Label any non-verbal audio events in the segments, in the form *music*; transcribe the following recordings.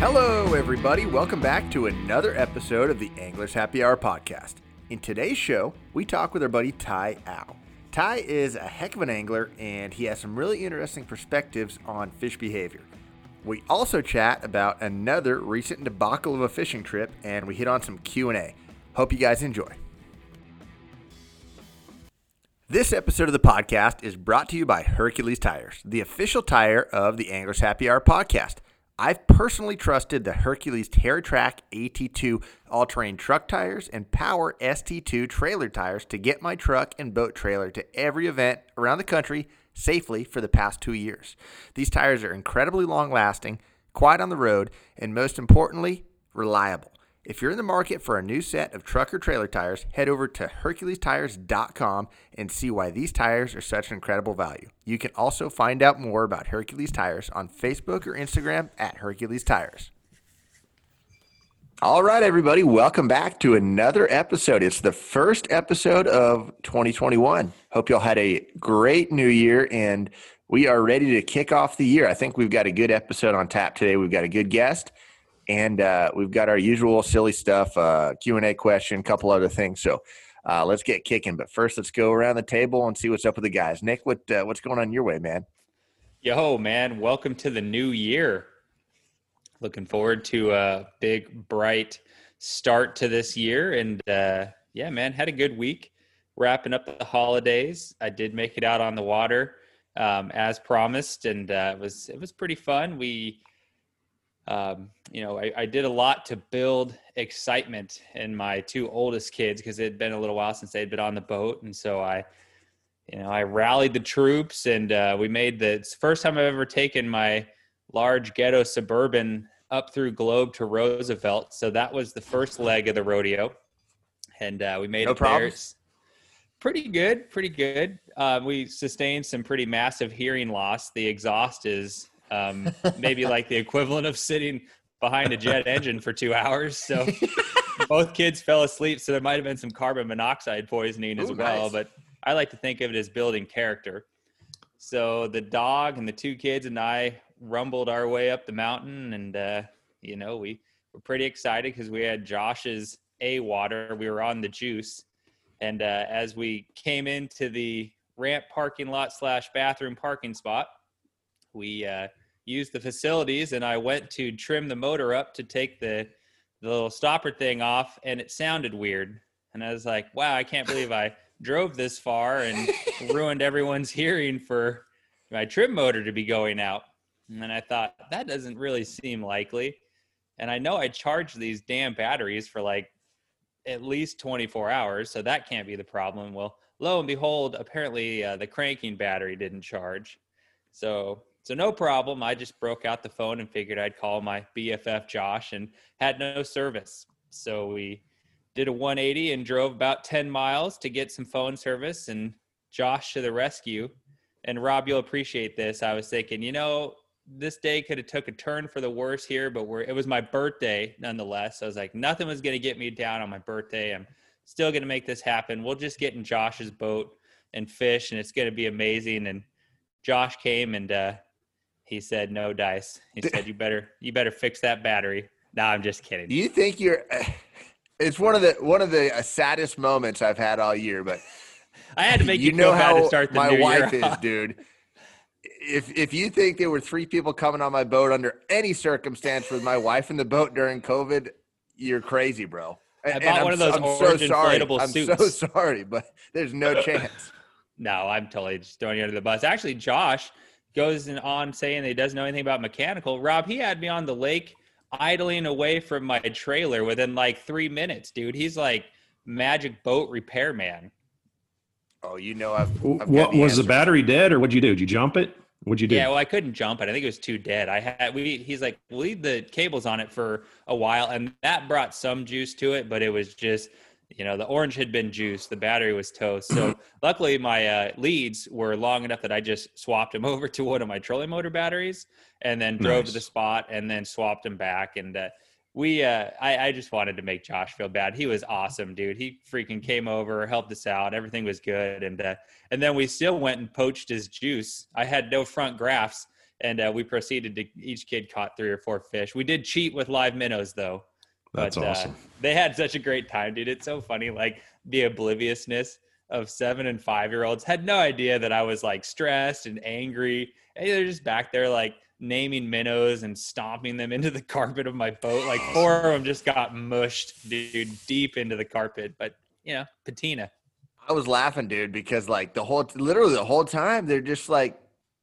Hello, everybody. Welcome back to another episode of the Anglers Happy Hour podcast. In today's show, we talk with our buddy Ty Au. Ty is a heck of an angler, and he has some really interesting perspectives on fish behavior. We also chat about another recent debacle of a fishing trip, and we hit on some Q&A. Hope you guys enjoy. This episode of the podcast is brought to you by Hercules Tires, the official tire of the Anglers Happy Hour podcast. I've personally trusted the Hercules Terra Trac AT2 all-terrain truck tires and Power ST2 trailer tires to get my truck and boat trailer to every event around the country safely for the past two years. These tires are incredibly long-lasting, quiet on the road, and most importantly, reliable. If you're in the market for a new set of truck or trailer tires, head over to HerculesTires.com and see why these tires are such an incredible value. You can also find out more about Hercules Tires on Facebook or Instagram at Hercules Tires. All right, everybody, welcome back to another episode. It's the first episode of 2021. Hope y'all had a great new year and we are ready to kick off the year. I think we've got a good episode on tap today. We've got a good guest and uh, we've got our usual silly stuff, uh, Q and A question, couple other things. So uh, let's get kicking. But first, let's go around the table and see what's up with the guys. Nick, what uh, what's going on your way, man? Yo, man, welcome to the new year. Looking forward to a big, bright start to this year, and uh, yeah, man, had a good week. Wrapping up the holidays, I did make it out on the water um, as promised, and uh, it was it was pretty fun. We um, you know, I, I, did a lot to build excitement in my two oldest kids because it had been a little while since they'd been on the boat, and so I, you know, I rallied the troops, and uh, we made the first time I've ever taken my large ghetto suburban up through Globe to Roosevelt. So that was the first leg of the rodeo, and uh, we made no it problems. there. Pretty good, pretty good. Uh, we sustained some pretty massive hearing loss. The exhaust is um, maybe like the equivalent of sitting behind a jet engine for two hours. So *laughs* both kids fell asleep. So there might have been some carbon monoxide poisoning as well. nice. But I like to think of it as building character. So the dog and the two kids and I rumbled our way up the mountain, and uh, you know we were pretty excited because we had Josh's A water. We were on the juice, and uh, as we came into the ramp parking lot slash bathroom parking spot, we uh, used the facilities and I went to trim the motor up to take the the little stopper thing off and it sounded weird. And I was like, wow, I can't believe I drove this far and *laughs* ruined everyone's hearing for my trim motor to be going out. And I thought, that doesn't really seem likely. And I know I charged these damn batteries for like at least 24 hours, so that can't be the problem. Well, lo and behold, apparently uh, the cranking battery didn't charge. So so no problem. I just broke out the phone and figured I'd call my BFF Josh and had no service. So we did a 180 and drove about 10 miles to get some phone service and Josh to the rescue. And Rob, you'll appreciate this. I was thinking, you know, this day could have took a turn for the worse here, but it was my birthday nonetheless. So I was like, nothing was going to get me down on my birthday. I'm still going to make this happen. We'll just get in Josh's boat and fish, and it's going to be amazing. And Josh came and uh, he said no dice. He said *laughs* you better you better fix that battery. No, I'm just kidding. Do you think you're? *laughs* It's one of the one of the uh, saddest moments I've had all year, but I had to make you, you know how to start the my new wife *laughs* is, dude. If if you think there were three people coming on my boat under any circumstance with my wife in the boat during COVID, you're crazy, bro. I And- bought one I'm of those so- I'm orange so sorry. inflatable I'm suits. so sorry, but there's no chance. No, I'm totally just throwing you under the bus. Actually, Josh goes in on saying that he doesn't know anything about mechanical. Rob, he had me on the lake idling away from my trailer within like three minutes, dude. He's like magic boat repairman. Oh, you know I've. I've got What was the battery dead, or what'd you do? Did you jump it? What'd you do? Yeah, well, I couldn't jump it. I think it was too dead. I had we. He's like, we'll leave the cables on it for a while, and that brought some juice to it, but it was just, you know, the orange had been juiced, the battery was toast. So luckily, my uh, leads were long enough that I just swapped them *laughs* over to one of my trolling motor batteries, and then drove to the spot, and then swapped them back, and. Uh, we uh I, I just wanted to make Josh feel bad. He was awesome, dude. He freaking came over, helped us out. Everything was good. And uh and then we still went and poached his juice. I had no front graphs and uh, we proceeded to each kid caught three or four fish. We did cheat with live minnows though. That's but, awesome. Uh, they had such a great time, dude. It's so funny, like the obliviousness of seven and five year olds had no idea that I was like stressed and angry. And they're just back there like naming minnows and stomping them into the *laughs* carpet of my boat. Like four of them just got mushed, dude, deep into the carpet. But you know, patina. I was laughing, dude, because like the whole, literally the whole time, they're just like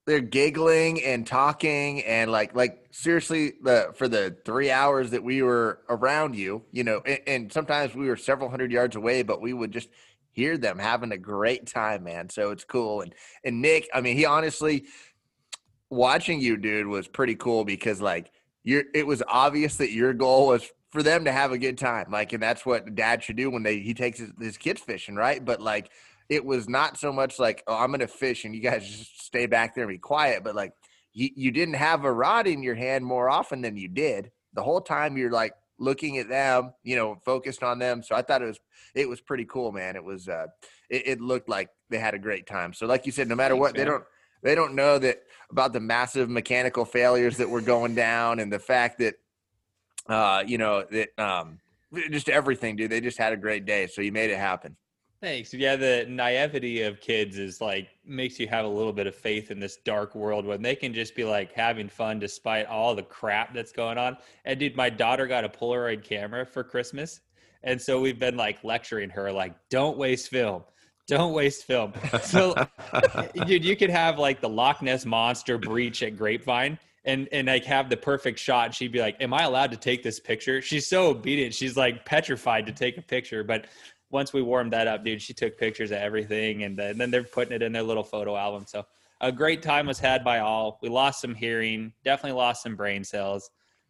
they're giggling and talking and like like seriously the for the three hours that we were around you, you know, and, and sometimes we were several hundred yards away, but we would just hear them having a great time, man. So it's cool. And and Nick, I mean, he honestly watching you, dude, was pretty cool because like you're it was obvious that your goal was for them to have a good time. Like, and that's what dad should do when they he takes his, his kids fishing, right? But like it was not so much like, oh, I'm gonna fish and you guys just stay back there and be quiet, but like you, you didn't have a rod in your hand more often than you did. The whole time you're like looking at them, you know, focused on them. So I thought it was it was pretty cool, man. It was uh it, it looked like they had a great time. So like you said, no matter Thanks, what, they don't they don't know that about the massive mechanical failures that were going down and the fact that uh you know that um just everything dude they just had a great day so you made it happen Thanks. Yeah, the naivety of kids is like makes you have a little bit of faith in this dark world when they can just be like having fun despite all the crap that's going on. And dude, my daughter got a Polaroid camera for Christmas. And so we've been like lecturing her, like, don't waste film. Don't waste film. So *laughs* dude, you could have like the Loch Ness monster breach at Grapevine and and like have the perfect shot. She'd be like, Am I allowed to take this picture? She's so obedient. She's like petrified to take a picture. But once we warmed that up, dude, she took pictures of everything, and, then then they're putting it in their little photo album. So a great time was had by all. We lost some hearing, definitely lost some brain cells,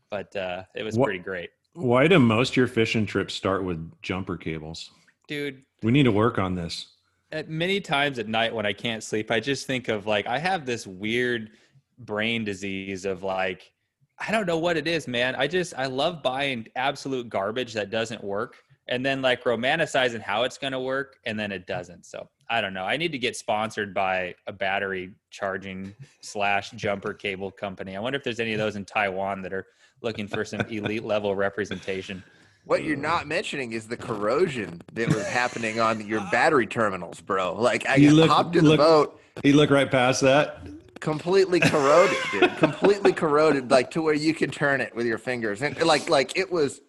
but uh, it was What- pretty great, Why do most of your fishing trips start with jumper cables? dude. We need to work on this. At many times at night when I can't sleep, I just think of like I have this weird brain disease of like I don't know what it is, man. I just I love buying absolute garbage that doesn't work and then like romanticizing how it's going to work and then it doesn't. So, I don't know. I need to get sponsored by a battery charging *laughs* slash jumper cable company. I wonder if there's any of those in Taiwan that are looking for some elite level representation. what you're not mentioning is the corrosion that was happening on your battery terminals bro like i You look- hopped in the boat he looked right past that. completely corroded dude *laughs* completely corroded like to where you can turn it with your fingers and like like it was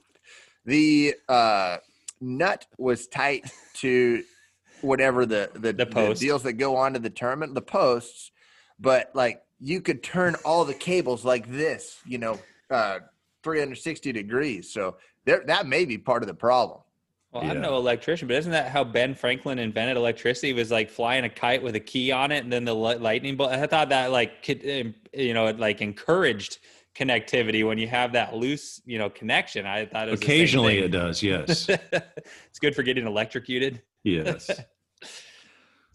the uh nut was tight to whatever the the, The post. deals that go onto the terminal the posts but like you could turn all the cables like this you know uh 360 degrees so there that may be part of the problem Well, I'm no electrician, but isn't that how Ben Franklin invented electricity? He was like flying a kite with a key on it, and then the lightning bolt. I thought that like could, um, you know, it like encouraged connectivity when you have that loose, you know, connection. I thought it was Occasionally it does. Yes. *laughs* it's good for getting electrocuted. yes. *laughs*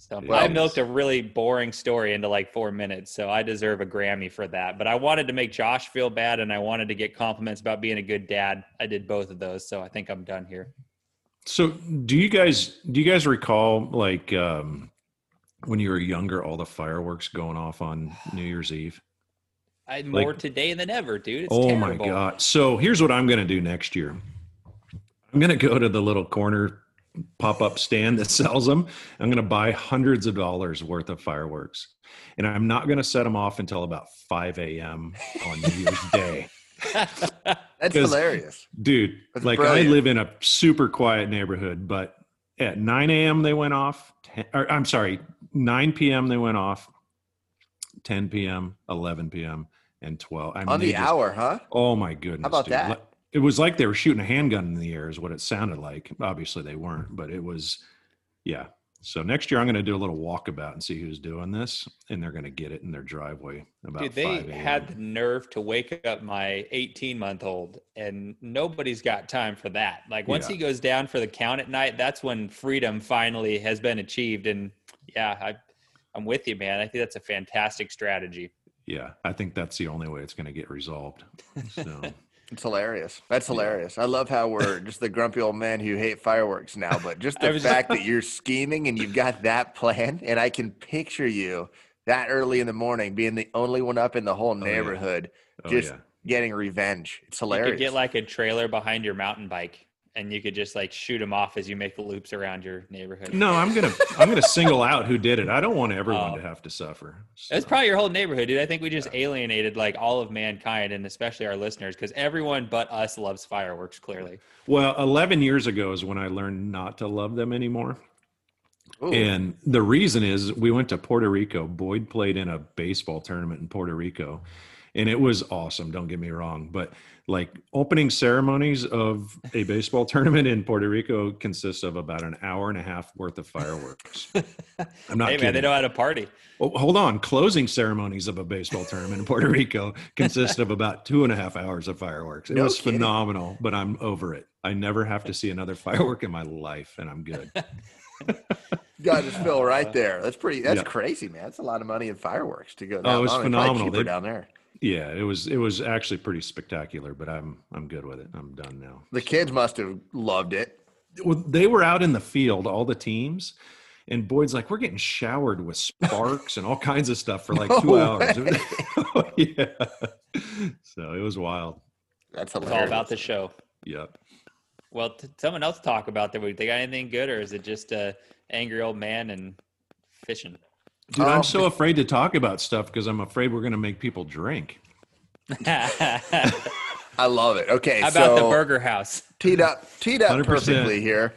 So Yeah, I milked a really boring story into like four minutes, so I deserve a Grammy for that. But I wanted to make Josh feel bad, and I wanted to get compliments about being a good dad. I did both of those, so I think I'm done here. So, do you guys do you guys recall like um, when you were younger, all the fireworks going off on New Year's Eve? I had Like- more today than ever, dude. It's oh terrible. my god! So here's what I'm going to do next year. I'm going to go to the little corner pop-up stand that *laughs* sells them. I'm going to buy hundreds of dollars worth of fireworks, and I'm not going to set them off until about 5 a.m. on New Year's *laughs* Day. That's hilarious dude That's like brilliant. i live in a super quiet neighborhood but at 9 a.m they went off 10, or, i'm sorry 9 p.m they went off 10 p.m 11 p.m and 12 I mean, on the just- hour huh oh my goodness how about dude. that it was like they were shooting a handgun in the air is what it sounded like obviously they weren't but it was yeah so next year i'm going to do a little walkabout and see who's doing this and they're going to get it in their driveway about Dude, they a.m. had the nerve to wake up my 18 month old, and nobody's got time for that. Like, once Yeah. he goes down for the count at night, that's when freedom finally has been achieved. And yeah, I, I'm with you, man. I think that's a fantastic strategy. yeah i think that's the only way it's going to get resolved so *laughs* It's hilarious. That's hilarious. I love how we're just the grumpy old men who hate fireworks now, but just *laughs* the fact that you're scheming and you've got that plan, and I can picture you that early in the morning, being the only one up in the whole oh, neighborhood, Oh, just yeah. getting revenge. It's You hilarious. could get like a trailer behind your mountain bike, and you could just like shoot them off as you make the loops around your neighborhood. No, I'm gonna I'm gonna single out who did it. I don't want everyone Oh. to have to suffer. It's So, probably your whole neighborhood, dude. I think we just alienated like all of mankind and especially our listeners because everyone but us loves fireworks. Clearly, well, 11 years ago is when I learned not to love them anymore. Ooh. And the reason is we went to Puerto Rico. Boyd played in a baseball tournament in Puerto Rico, and it was awesome. Don't get me wrong, but like opening ceremonies of a baseball *laughs* tournament in Puerto Rico consists of about an hour and a half worth of fireworks. I'm not hey kidding. man, they know how to party. Oh, hold on. Closing ceremonies of a baseball tournament in Puerto Rico *laughs* consist of about two and a half hours of fireworks. It No was kidding. phenomenal, but I'm over it. I never have to see another firework in my life, and I'm good. *laughs* God, just fell right there. That's pretty. That's Yeah. crazy, man. That's a lot of money in fireworks to go. That Oh, it was long. They're phenomenal. They- down there. Yeah, it was it was actually pretty spectacular, but I'm I'm good with it. I'm done now. The kids must have loved it. Well, they were out in the field, all the teams, and Boyd's like, we're getting showered with sparks and all kinds of stuff for like *laughs* two No hours. oh, *laughs* yeah. So it was wild. That's It's all about the show. Yep. Well, t- someone else talk about their week. They got anything good, or is it just a angry old man and fishing? Dude, Oh, I'm so afraid to talk about stuff because I'm afraid we're going to make people drink. *laughs* I love it. Okay, about so the burger house? teed up, teed up 100%. perfectly here.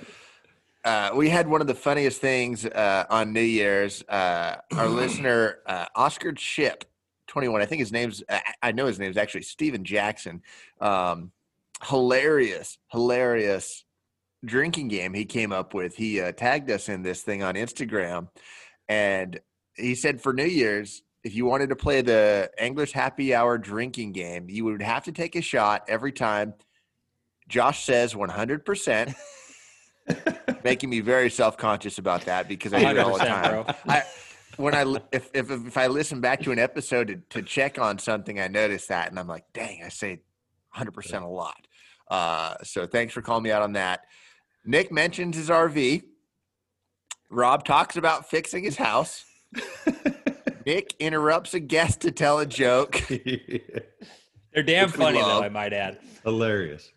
Uh, we had one of the funniest things uh, on New Year's. Uh, our *clears throat* listener, uh, Oscar Chip, 21. I think his name's. I I know his name's actually Steven Jackson. Um, hilarious, hilarious drinking game he came up with. He uh, tagged us in this thing on Instagram, and he said for New Year's, if you wanted to play the Anglers Happy Hour drinking game, you would have to take a shot every time. Josh says 100%, *laughs* making me very self conscious about that because I hear it all the time. bro. I, when I if, if if I listen back to an episode to, to check on something, I notice that, and I'm like, dang, I say 100 percent a lot. Uh, so thanks for calling me out on that. Nick mentions his RV. Rob talks about fixing his house. *laughs* Nick interrupts a guest to tell a joke. *laughs* They're damn Which funny though. I might add. Hilarious.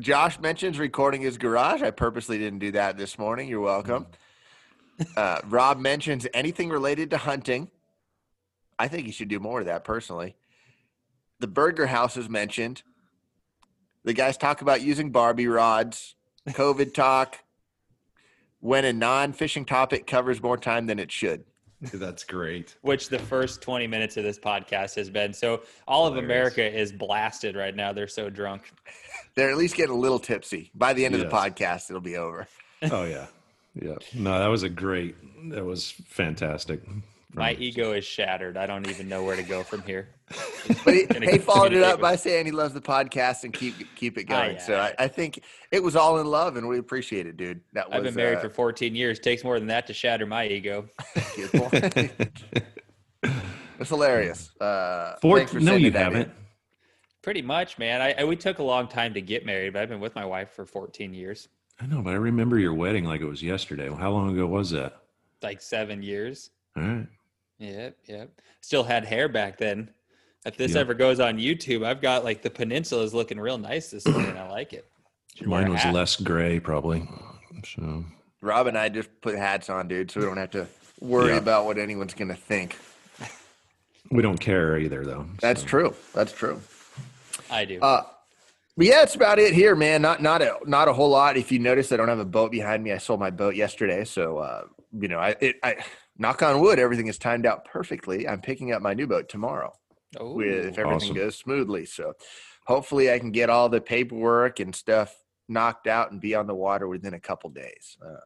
Josh mentions recording his garage. I purposely didn't do that this morning. You're welcome. Uh, Rob mentions anything related to hunting. I think he should do more of that personally. The burger house is mentioned. The guys talk about using Barbie rods. COVID talk. When a non-fishing topic covers more time than it should. That's great. Which the first 20 minutes of this podcast has been. So all of Hilarious. America is blasted right now. They're so drunk. They're at least getting a little tipsy. By the end of the podcast, it'll be over. Oh yeah. Yeah. No, that was a great that was fantastic. My ego is shattered. I don't even know where to go from here. *laughs* But he, he followed it up with- by saying he loves the podcast and keep keep it going. yeah, so. I, I think it was all in love, and we appreciate it, dude. That was I've been married uh, for 14 years. Takes more than that to shatter my ego. it's *laughs* hilarious. Uh, Four, for no, you haven't. Pretty much, man. I, I we took a long time to get married, but I've been with my wife for 14 years, I know, but I remember your wedding like it was yesterday. How long ago was that? like seven years. All right. Yep, yep. Still had hair back then. If this Yeah. ever goes on YouTube, I've got like the peninsula is looking real nice this morning. I like it. Mine was hat. less gray, probably. So Rob and I just put hats on, dude, so we don't have to worry Yeah. about what anyone's gonna think. we don't care either, though. That's so. true. That's true. I do. Uh, but yeah, that's about it here, man. Not not a not a whole lot. If you notice, I don't have a boat behind me. I sold my boat yesterday, so uh, you know, I it, I knock on wood, everything is timed out perfectly. I'm picking up my new boat tomorrow. oh, with, if everything awesome. goes smoothly. So hopefully I can get all the paperwork and stuff knocked out and be on the water within a couple days. Uh,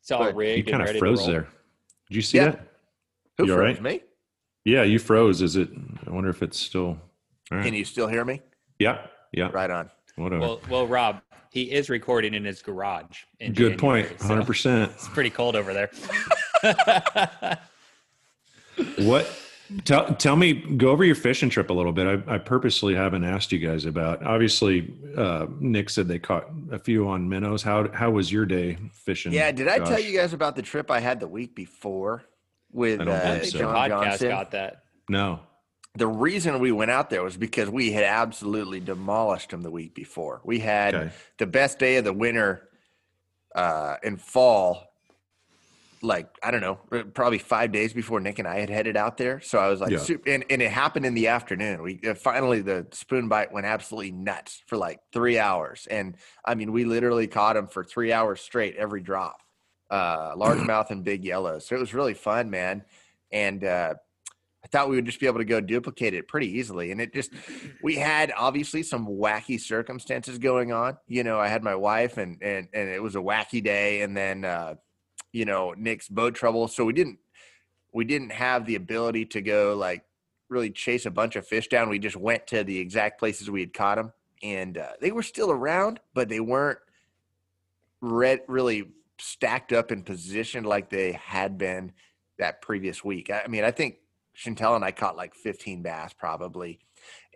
it's all but You kind of froze there. Did you see Yeah. that? who You froze right? me? Yeah, you froze. Is it? I wonder if it's still. All right. Can you still hear me? yeah. Yeah. Right on. Whatever. Well, well, Rob, he is recording in his garage. In Good point. January, so Hundred percent. It's pretty cold over there. *laughs* What? Tell tell me. Go over your fishing trip a little bit. I, I purposely haven't asked you guys about. Obviously, uh, Nick said they caught a few on minnows. How how was your day fishing? Yeah, did I tell you guys about the trip I had the week before? with uh, so. John podcast Johnson. got that. No. The reason we went out there was because we had absolutely demolished them the week before. We had Okay. the best day of the winter uh, in fall. Like I don't know, probably five days before Nick and I had headed out there. So I was like, Yeah. sup- and, and it happened in the afternoon. We uh, finally the spoon bite went absolutely nuts for like three hours, and I mean, we literally caught them for three hours straight every drop, uh, largemouth *clears throat* and big yellows. So it was really fun, man. And uh, I thought we would just be able to go duplicate it pretty easily. And it just, we had obviously some wacky circumstances going on. You know, I had my wife and, and, and it was a wacky day. And then, uh, you know, Nick's boat trouble. So we didn't, we didn't have the ability to go like really chase a bunch of fish down. We just went to the exact places we had caught them and uh, they were still around, but they weren't red, really stacked up and positioned like they had been that previous week. I I mean, I think Chantel and I caught like 15 bass probably.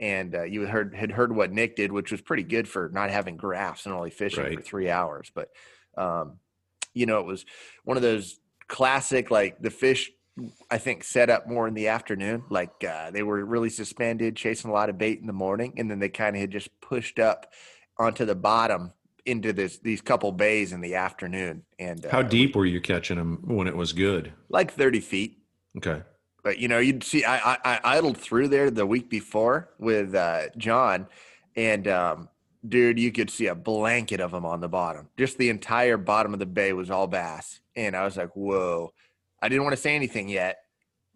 And uh, you had heard had heard what Nick did, which was pretty good for not having graphs and only fishing for three hours. But um, you know, it was one of those classic like the fish. I think set up more in the afternoon. Like uh, they were really suspended, chasing a lot of bait in the morning, and then they kind of had just pushed up onto the bottom into this these couple bays in the afternoon. And uh, How deep were you catching them when it was good? Like 30 feet. Okay. But you know, you'd see I, I I idled through there the week before with uh, John, and um, dude, you could see a blanket of them on the bottom. Just the entire bottom of the bay was all bass, and I was like, "Whoa!" I didn't want to say anything yet,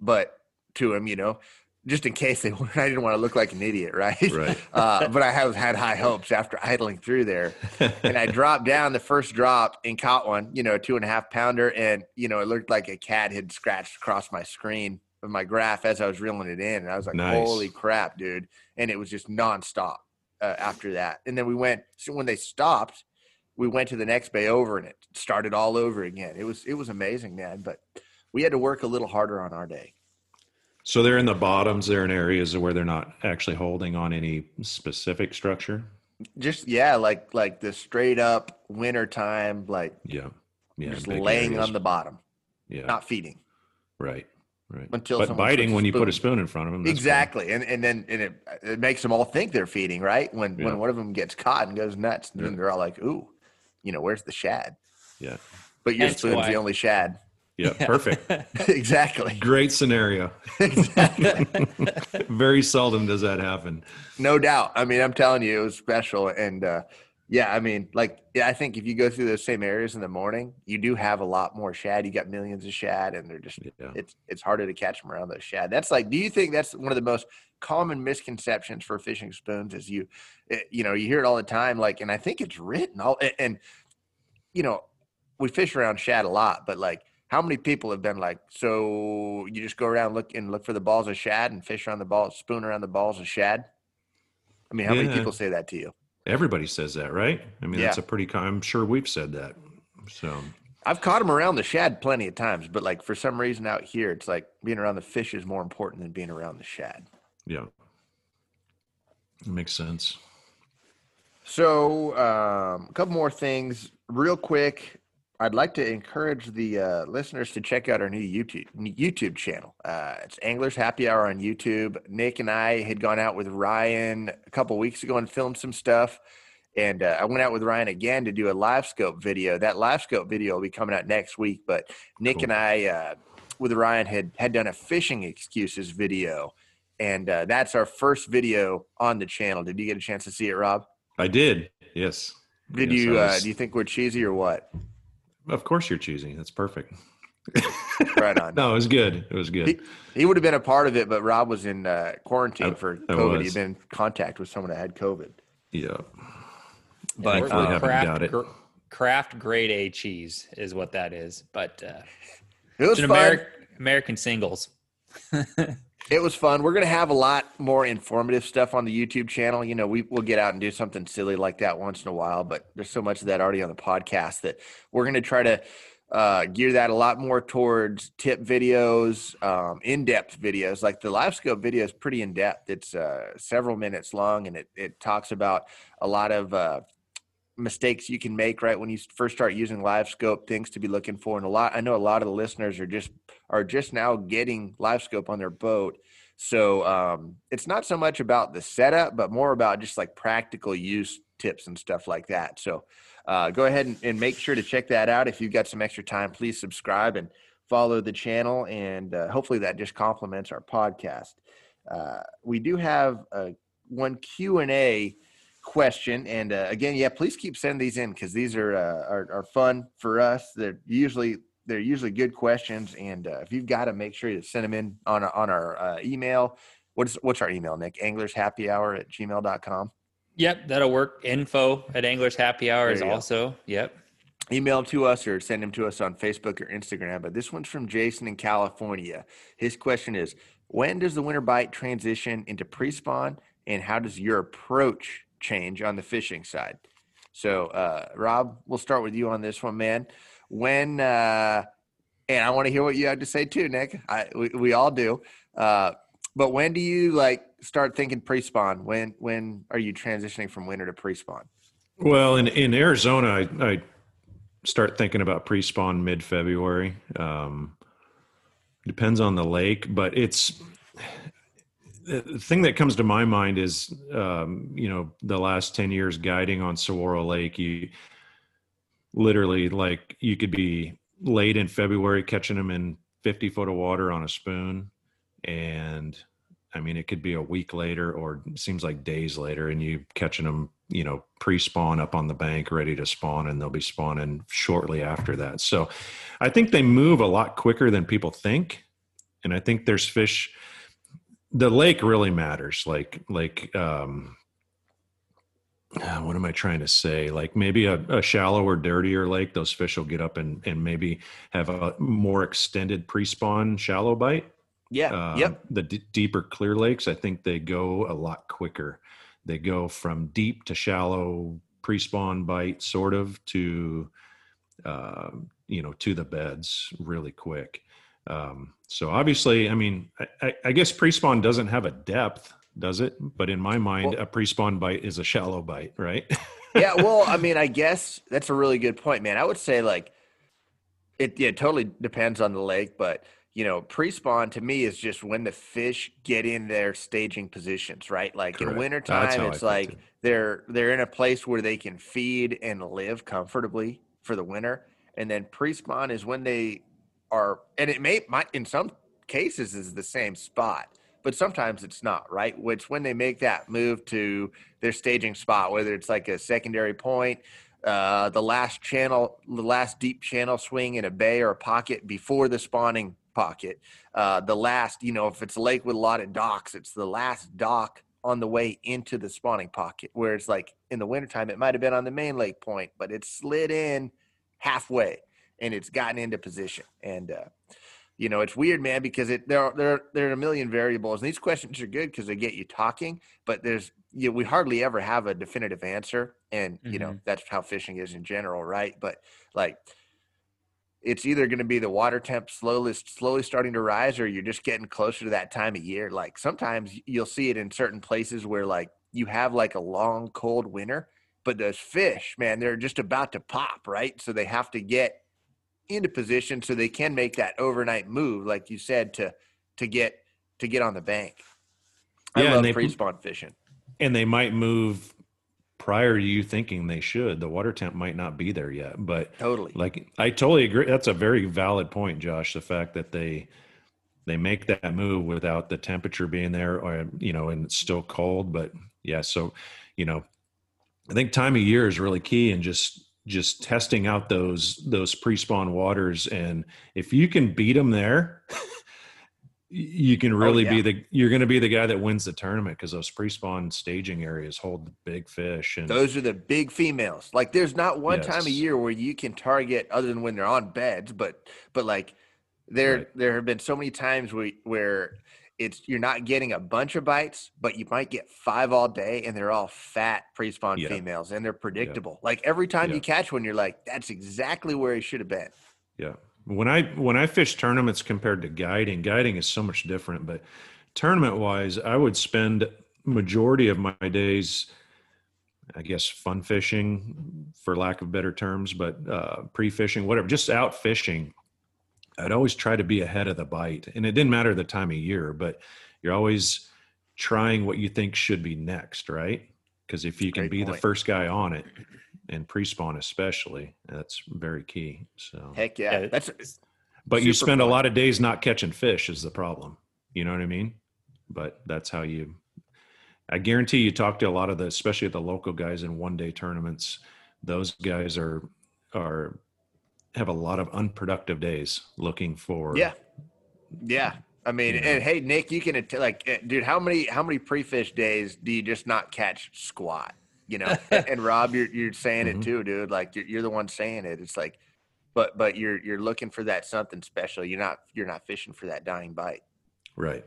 but to him, you know, just in case they *laughs* weren't. I didn't want to look like an idiot, right? Right. *laughs* uh, but I have had high hopes after idling through there and I *laughs* dropped down the first drop and caught one, you know, a two and a half pounder. And, you know, it looked like a cat had scratched across my screen of my graph as I was reeling it in. And I was like, Nice. holy crap, dude. And it was just nonstop uh, after that. And then we went, so when they stopped, we went to the next bay over and it started all over again. It was, it was amazing, man. But we had to work a little harder on our day. So they're in the bottoms. They're in areas where they're not actually holding on any specific structure. Just, yeah, like, like the straight up winter time, like Yeah. Yeah. just laying areas. on the bottom, Yeah. not feeding. right. Right. Until but biting when you put a spoon. spoon in front of them. exactly and and then and it, it makes them all think they're feeding right when Yeah. when one of them gets caught and goes nuts and then they're all like ooh you know where's the shad Yeah. but your Hence spoon's why- the only shad Yeah. Perfect. *laughs* exactly Great scenario. exactly *laughs* Very seldom does that happen. no doubt i mean i'm telling you it was special and uh yeah i mean like yeah i think if you go through those same areas in the morning you do have a lot more shad you got millions of shad and they're just Yeah. it's it's harder to catch them around those shad. That's like, do you think that's one of the most common misconceptions for fishing spoons? Is you, eh, you know, you hear it all the time, like, and I think it's written all, and, and you know, we fish around shad a lot, but like, how many people have been like, so you just go around look and look for the balls of shad and fish around the ball, spoon around the balls of shad? I mean, how many people say that to you? Everybody says that, right? I mean, that's a pretty. I'm sure we've said that. So I've caught them around the shad plenty of times, but like for some reason out here, it's like being around the fish is more important than being around the shad. yeah, it makes sense. So, um, a couple more things, real quick. I'd like to encourage the uh, listeners to check out our new YouTube YouTube channel. Uh, it's Anglers Happy Hour on YouTube. Nick and I had gone out with Ryan a couple weeks ago and filmed some stuff, and uh, I went out with Ryan again to do a live scope video. That live scope video will be coming out next week. But Nick Cool. and I, uh, with Ryan, had had done a fishing excuses video, and uh, that's our first video on the channel. Did you get a chance to see it, Rob? I did. Yes. Did Yes, you uh, was- do you think we're cheesy or what? Of course, you're choosing. That's perfect. Right on. *laughs* No, it was good. It was good. He, he would have been a part of it, but Rob was in uh, quarantine I- for I COVID. was. He'd been in contact with someone that had COVID. Yeah. But Thankfully, haven't Kraft, got it. gr- Kraft grade A cheese is what that is. But uh, It was it's an fun. American American singles. *laughs* It was fun. We're gonna have a lot more informative stuff on the YouTube channel. You know, we we'll get out and do something silly like that once in a while, but there's so much of that already on the podcast that we're gonna try to uh, gear that a lot more towards tip videos, um, in-depth videos. Like the live scope video is pretty in-depth. It's uh, several minutes long, and it it talks about a lot of uh, mistakes you can make right when you first start using live scope things to be looking for and a lot i know a lot of the listeners are just are just now getting live scope on their boat. So um, it's not so much about the setup but more about just like practical use tips and stuff like that. So uh, go ahead and, and, make sure to check that out. If you've got some extra time please subscribe and follow the channel and uh, hopefully that just complements our podcast. Uh, we do have a, one q&a question. And uh, again, yeah, please keep sending these in because these are, uh, are, are fun for us. They're usually they're usually good questions, and uh, if you've got to make sure you send them in on on our uh, email. What's what's our email, Nick? Anglers Happy Hour at gmail.com. Yep, that'll work. Info at Anglers Happy Hour is also. Yep. Email to us or send them to us on Facebook or Instagram. But this one's from Jason in California. His question is When does the winter bite transition into pre spawn, and how does your approach change on the fishing side. So, uh, Rob, we'll start with you on this one, man. When, uh, and I want to hear what you have to say too, Nick. I, we, we all do. Uh, but when do you like start thinking pre-spawn? When when are you transitioning from winter to pre-spawn? Well, in in Arizona, I, I start thinking about pre-spawn mid-February. Um, depends on the lake, but it's the thing that comes to my mind is, um, you know, the last 10 years guiding on Saguaro Lake, you literally like you could be late in February catching them in 50 foot of water on a spoon. And I mean, it could be a week later or seems like days later and you catching them, you know, pre spawn up on the bank, ready to spawn, and they'll be spawning shortly after that. So I think they move a lot quicker than people think. And I think there's fish the lake really matters like like um uh, what am I trying to say? Like maybe a, a shallower, dirtier lake, those fish will get up and, and maybe have a more extended pre-spawn shallow bite. Yeah. Um, yep. The d- deeper clear lakes, I think they go a lot quicker. They go from deep to shallow pre-spawn bite, sort of, to uh, you know to the beds really quick. Um, so obviously, I mean, I, I guess pre-spawn doesn't have a depth, does it? But in my mind, well, a pre-spawn bite is a shallow bite, right? *laughs* yeah. Well, I mean, I guess that's a really good point, man. I would say like it, yeah, it totally depends on the lake, but you know, pre-spawn to me is just when the fish get in their staging positions, right? Like Correct. in wintertime, it's like it. they're they're in a place where they can feed and live comfortably for the winter. And then pre-spawn is when they are, and it may, might, in some cases, is the same spot, but sometimes it's not, right? Which when they make that move to their staging spot, whether it's like a secondary point, uh, the last channel, the last deep channel swing in a bay or a pocket before the spawning pocket, uh, the last, you know, if it's a lake with a lot of docks, it's the last dock on the way into the spawning pocket. Where it's like in the wintertime, it might have been on the main lake point, but it slid in halfway and it's gotten into position. And uh, you know, it's weird, man, because it there are there there are a million variables. And these questions are good because they get you talking, but there's you know, we hardly ever have a definitive answer. And mm-hmm. you know, mm-hmm. that's how fishing is in general, right? But like it's either going to be the water temp slowly slowly starting to rise or you're just getting closer to that time of year like sometimes you'll see it in certain places where like you have like a long cold winter but those fish man they're just about to pop right so they have to get into position so they can make that overnight move, like you said, to to get to get on the bank. I yeah, love pre-spawn fishing. And they might move prior to you thinking they should. The water temp might not be there yet, but totally. Like I totally agree. That's a very valid point, Josh. The fact that they they make that move without the temperature being there, or you know, and it's still cold. But yeah, so you know, I think time of year is really key, and just just testing out those those pre-spawn waters and if you can beat them there *laughs* you can oh, really oh, yeah. be the you're going to be the guy that wins the tournament because those pre-spawn staging areas hold the big fish and those are the big females like there's not one yes. time a year where you can target other than when they're on beds but but like there right. there have been so many times where where it's you're not getting a bunch of bites, but you might get five all day, and they're all fat pre-spawn yeah. females, and they're predictable. Yeah. Like every time yeah. you catch one, you're like, "That's exactly where he should have been." Yeah. When I when I fish tournaments compared to guiding, guiding is so much different. But tournament wise, I would spend majority of my days I guess fun fishing, for lack of better terms, but uh, pre fishing, whatever, just out fishing. I'd always try to be ahead of the bite, and it didn't matter the time of year, but you're always trying what you think should be next, right? Because if you can Great be point. the first guy on it, and pre-spawn especially, that's very key. So, Heck yeah. Yeah, That's but you super spend a lot of days not catching fish is the problem. You know what I mean? But that's how you. I guarantee you talk to a lot of the, especially the local guys in one-day tournaments. Those guys are are have a lot of unproductive days looking for. Yeah. Yeah. I mean, Yeah. and hey, Nick, you can att- like, eh, dude, how many how many pre-fish days do you just not catch squat? You know, *laughs* and, and Rob, you're you're saying Mhm. it too, dude. Like you're, you're the one saying it. It's like, but but you're you're looking for that something special. You're not you're not fishing for that dying bite. Right.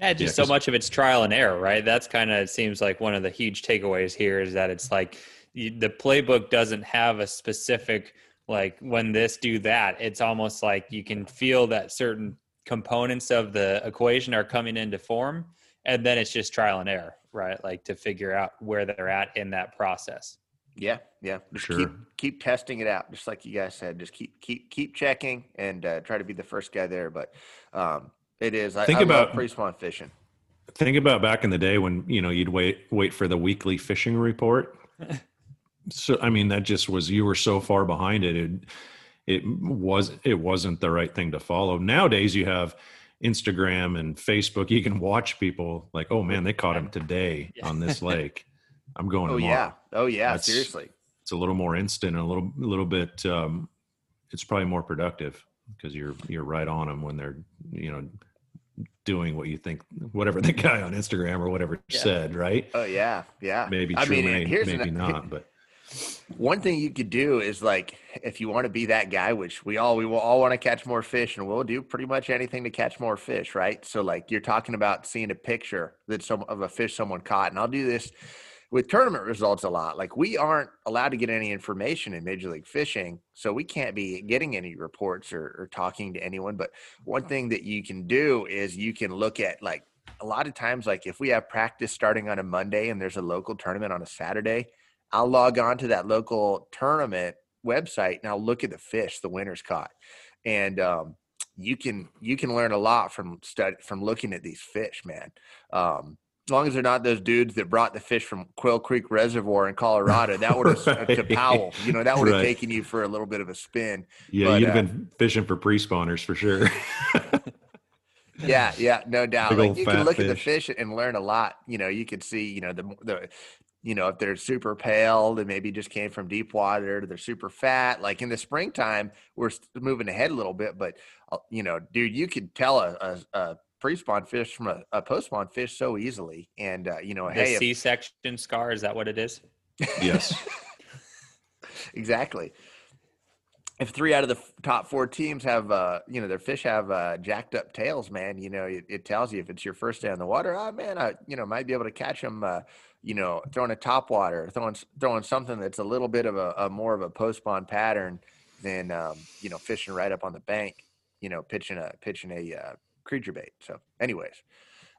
Yeah, just Yeah, so 'cause- much of it's trial and error, right? That's kind of seems like one of the huge takeaways here is that it's like you, the playbook doesn't have a specific like when this do that. It's almost like you can feel that certain components of the equation are coming into form, and then it's just trial and error, right? Like to figure out where they're at in that process. Yeah, yeah. Just Sure. keep keep testing it out, just like you guys said. Just keep keep keep checking and uh, try to be the first guy there. But um, it is. I Think I love about- pre-spawn fishing. Think about back in the day when you know you'd wait wait for the weekly fishing report. *laughs* so I mean that just was you were so far behind it. It it was it wasn't the right thing to follow. Nowadays you have Instagram and Facebook. You can watch people like, oh man, they caught him *laughs* today on this lake. I'm going Oh tomorrow. yeah. Oh yeah. That's- Seriously. It's a little more instant and a little a little bit. Um, it's probably more productive because you're you're right on them when they're you know doing what you think whatever the guy on Instagram or whatever Yeah. said right. Oh yeah. Yeah. Maybe I true, mean, may- maybe an- not, but One thing you could do is like if you want to be that guy, which we all we will all want to catch more fish, and we'll do pretty much anything to catch more fish, right? So like you're talking about seeing a picture that some of a fish someone caught, and I'll do this with tournament results a lot. Like we aren't allowed to get any information in Major League Fishing, so we can't be getting any reports or, or talking to anyone. But one thing that you can do is you can look at like a lot of times, like if we have practice starting on a Monday and there's a local tournament on a Saturday, I'll log on to that local tournament website and I'll look at the fish the winners caught, and um, you can you can learn a lot from stud from looking at these fish, man. Um, as long as they're not those dudes that brought the fish from Quail Creek Reservoir in Colorado, that would have to *laughs* Right. Powell, you know, that would have Right. taken you for a little bit of a spin. yeah, But, you'd uh, have been fishing for pre-spawners for sure. *laughs* Yeah, yeah, no doubt. Like you can look at the fish. fish and learn a lot. You know, you could see, you know, the the you know, if they're super pale, they maybe just came from deep water, they're super fat. Like in the springtime, we're moving ahead a little bit, but uh, you know, dude, you could tell a, a, a pre-spawn fish from a, a post-spawn fish so easily. And uh, you know, the hey, C-section scar is that what it is? yes. *laughs* exactly. If three out of the top four teams have, uh, you know, their fish have uh, jacked up tails, man, you know, it, it tells you if it's your first day on the water, oh man, I, you know, might be able to catch them, uh, you know, throwing a top water, throwing throwing something that's a little bit of a, a more of a post spawn pattern than, um, you know, fishing right up on the bank, you know, pitching a pitching a uh, creature bait. So, anyways,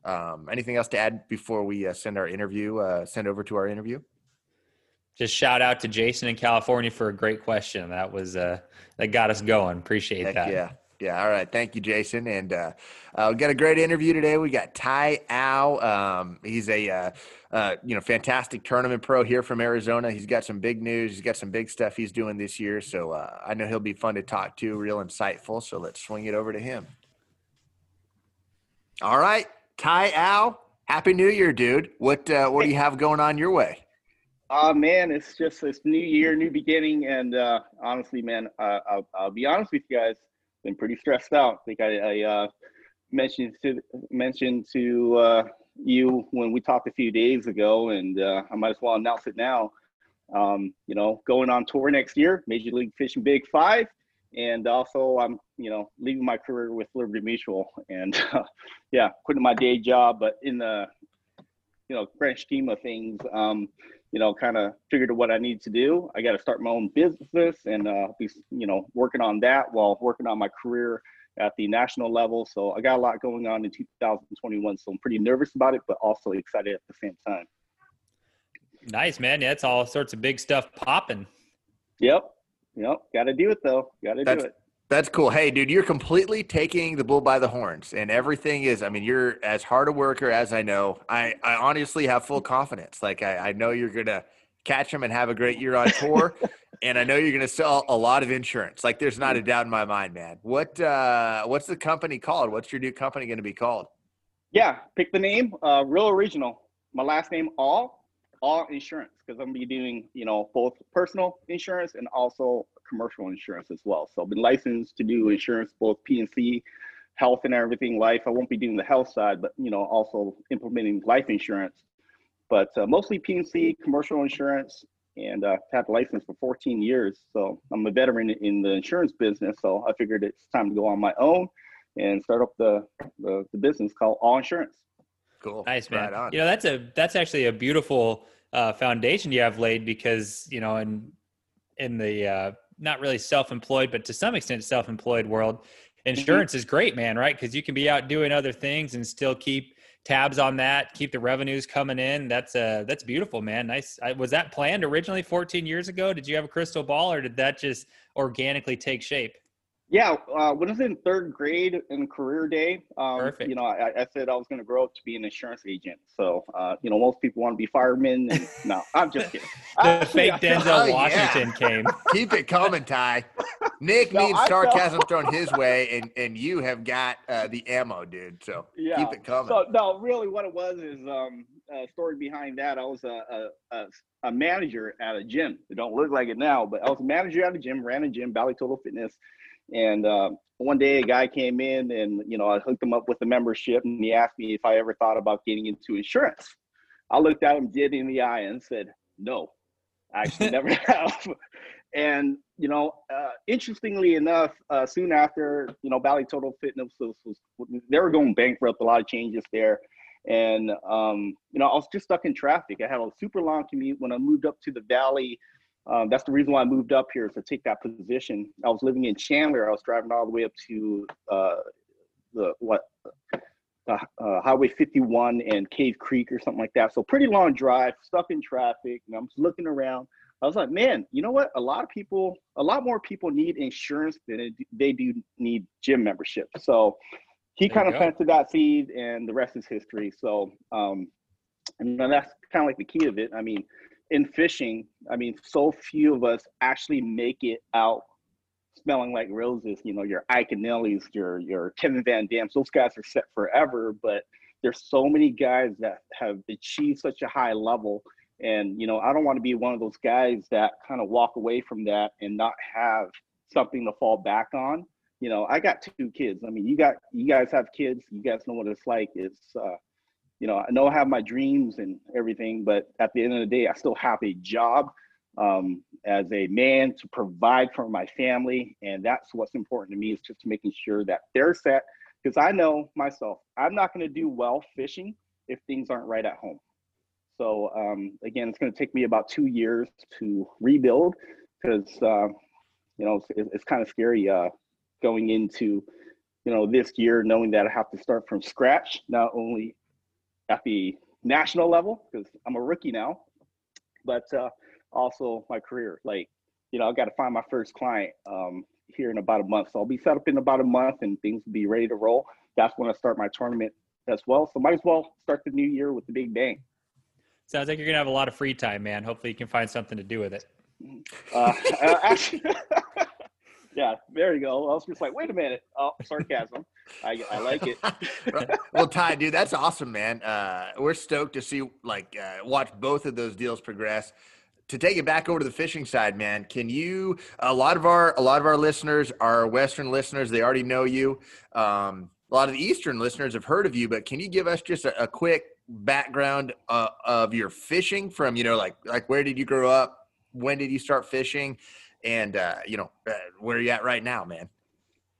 um, anything else to add before we uh, send our interview, uh, send over to our interview? Just shout out to Jason in California for a great question. That was uh that got us going. Appreciate Heck that. yeah. Yeah. All right. Thank you, Jason. And uh, uh, we got a great interview today. We got Ty Au. Um, he's a uh, uh, you know fantastic tournament pro here from Arizona. He's got some big news. He's got some big stuff he's doing this year. So uh, I know he'll be fun to talk to. Real insightful. So let's swing it over to him. All right, Ty Au. Happy New Year, dude. What uh, what do you have going on your way? Uh man, it's just this new year, new beginning, and uh, honestly, man, uh, I'll, I'll be honest with you guys. Been pretty stressed out. I think I, I uh, mentioned to mentioned to uh, you when we talked a few days ago, and uh, I might as well announce it now. Um, you know, going on tour next year, Major League Fishing Big Five, and also I'm you know leaving my career with Liberty Mutual, and *laughs* yeah, quitting my day job, but in the you know grand scheme of things. Um, you know, kind of figured out what I need to do. I got to start my own business and uh, be, you know, working on that while working on my career at the national level. So I got a lot going on in 2021. So I'm pretty nervous about it, but also excited at the same time. Nice, man. Yeah, it's all sorts of big stuff popping. Yep. Yep. Got to do it though. Got to do it. That's cool. Hey, dude, you're completely taking the bull by the horns, and everything is. I mean, you're as hard a worker as I know. I, I honestly have full confidence. Like, I, I know you're gonna catch them and have a great year on tour, *laughs* and I know you're gonna sell a lot of insurance. Like, there's not a doubt in my mind, man. What uh, what's the company called? What's your new company going to be called? Yeah, pick the name. Uh, Real original. My last name, all all insurance, because I'm gonna be doing you know both personal insurance and also commercial insurance as well. So I've been licensed to do insurance, both P&C, health and everything, life. I won't be doing the health side, but you know, also implementing life insurance. But uh, mostly P&C, commercial insurance, and uh, had a license for 14 years. So I'm a veteran in the insurance business. So I figured it's time to go on my own and start up the the, the business called All Insurance. Cool. Nice man. Right you know that's a that's actually a beautiful uh, foundation you have laid because you know in in the uh, not really self-employed, but to some extent self-employed world, mm-hmm. insurance mm-hmm. is great, man, right? Because you can be out doing other things and still keep tabs on that, keep the revenues coming in. That's uh that's beautiful, man. Nice. I, was that planned originally 14 years ago? Did you have a crystal ball, or did that just organically take shape? Yeah, uh, when I was in third grade in career day, um, Perfect. you know, I, I, said I was going to grow up to be an insurance agent. So, uh, you know, most people want to be firemen. And, *laughs* no, I'm just kidding. *laughs* the fake Denzel oh, Washington yeah. came. *laughs* Keep it coming, Ty. Nick no, needs sarcasm thrown his way, and and you have got uh, the ammo, dude. So yeah. keep it coming. So no, really, what it was is um, a story behind that. I was a, a, a manager at a gym. It don't look like it now, but I was a manager at a gym, ran a gym, Valley Total Fitness and uh, one day a guy came in and, you know, I hooked him up with a membership and he asked me if I ever thought about getting into insurance. I looked at him dead in the eye and said, no, I actually never *laughs* have. And, you know, uh, interestingly enough, uh, soon after, you know, Valley Total Fitness was, was, they were going bankrupt, a lot of changes there. And, um, you know, I was just stuck in traffic. I had a super long commute when I moved up to the Valley um, that's the reason why I moved up here to take that position. I was living in Chandler. I was driving all the way up to uh, the what uh, Highway 51 and Cave Creek or something like that. So pretty long drive, stuck in traffic. And I'm just looking around. I was like, man, you know what? A lot of people, a lot more people need insurance than they do need gym membership. So he kind of planted that seed, and the rest is history. So, um, and that's kind of like the key of it. I mean, in fishing, I mean, so few of us actually make it out smelling like roses. You know, your Iaconellis, your your Kevin Van Dams, those guys are set forever. But there's so many guys that have achieved such a high level, and you know, I don't want to be one of those guys that kind of walk away from that and not have something to fall back on. You know, I got two kids. I mean, you got you guys have kids. You guys know what it's like. It's uh, you know, I know I have my dreams and everything, but at the end of the day, I still have a job um, as a man to provide for my family. And that's what's important to me is just making sure that they're set. Because I know myself, I'm not going to do well fishing if things aren't right at home. So um, again, it's going to take me about two years to rebuild because, uh, you know, it's, it's kind of scary uh, going into, you know, this year knowing that I have to start from scratch, not only at the national level because I'm a rookie now, but uh, also my career. Like, you know, I got to find my first client um, here in about a month. So I'll be set up in about a month and things will be ready to roll. That's when I start my tournament as well. So might as well start the new year with the big bang. Sounds like you're gonna have a lot of free time, man. Hopefully, you can find something to do with it. Uh, *laughs* actually, yeah, there you go. I was just like, wait a minute. Oh, sarcasm. I, I like it. *laughs* well, Ty, dude, that's awesome, man. Uh, we're stoked to see, like, uh, watch both of those deals progress. To take it back over to the fishing side, man, can you? A lot of our a lot of our listeners are Western listeners. They already know you. Um, a lot of the Eastern listeners have heard of you, but can you give us just a, a quick background uh, of your fishing from you know like like where did you grow up? When did you start fishing? And uh, you know uh, where you at right now, man?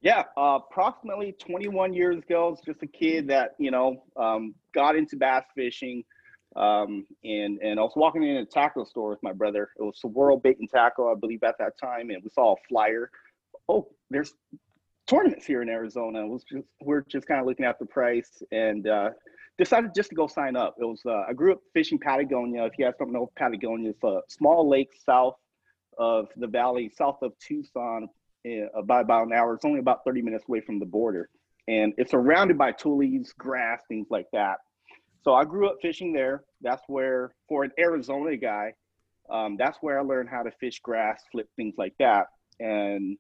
Yeah, uh, approximately 21 years ago, it's just a kid that you know um, got into bass fishing, um, and and I was walking in a tackle store with my brother. It was World Bait and Tackle, I believe, at that time, and we saw a flyer. Oh, there's tournaments here in Arizona. It was just we're just kind of looking at the price, and uh, decided just to go sign up. It was uh, I grew up fishing Patagonia. If you guys don't know Patagonia, it's a small lake south of the valley, south of Tucson, uh, by about an hour. It's only about 30 minutes away from the border, and it's surrounded by tules, grass, things like that. So I grew up fishing there. That's where, for an Arizona guy, um, that's where I learned how to fish grass, flip things like that. And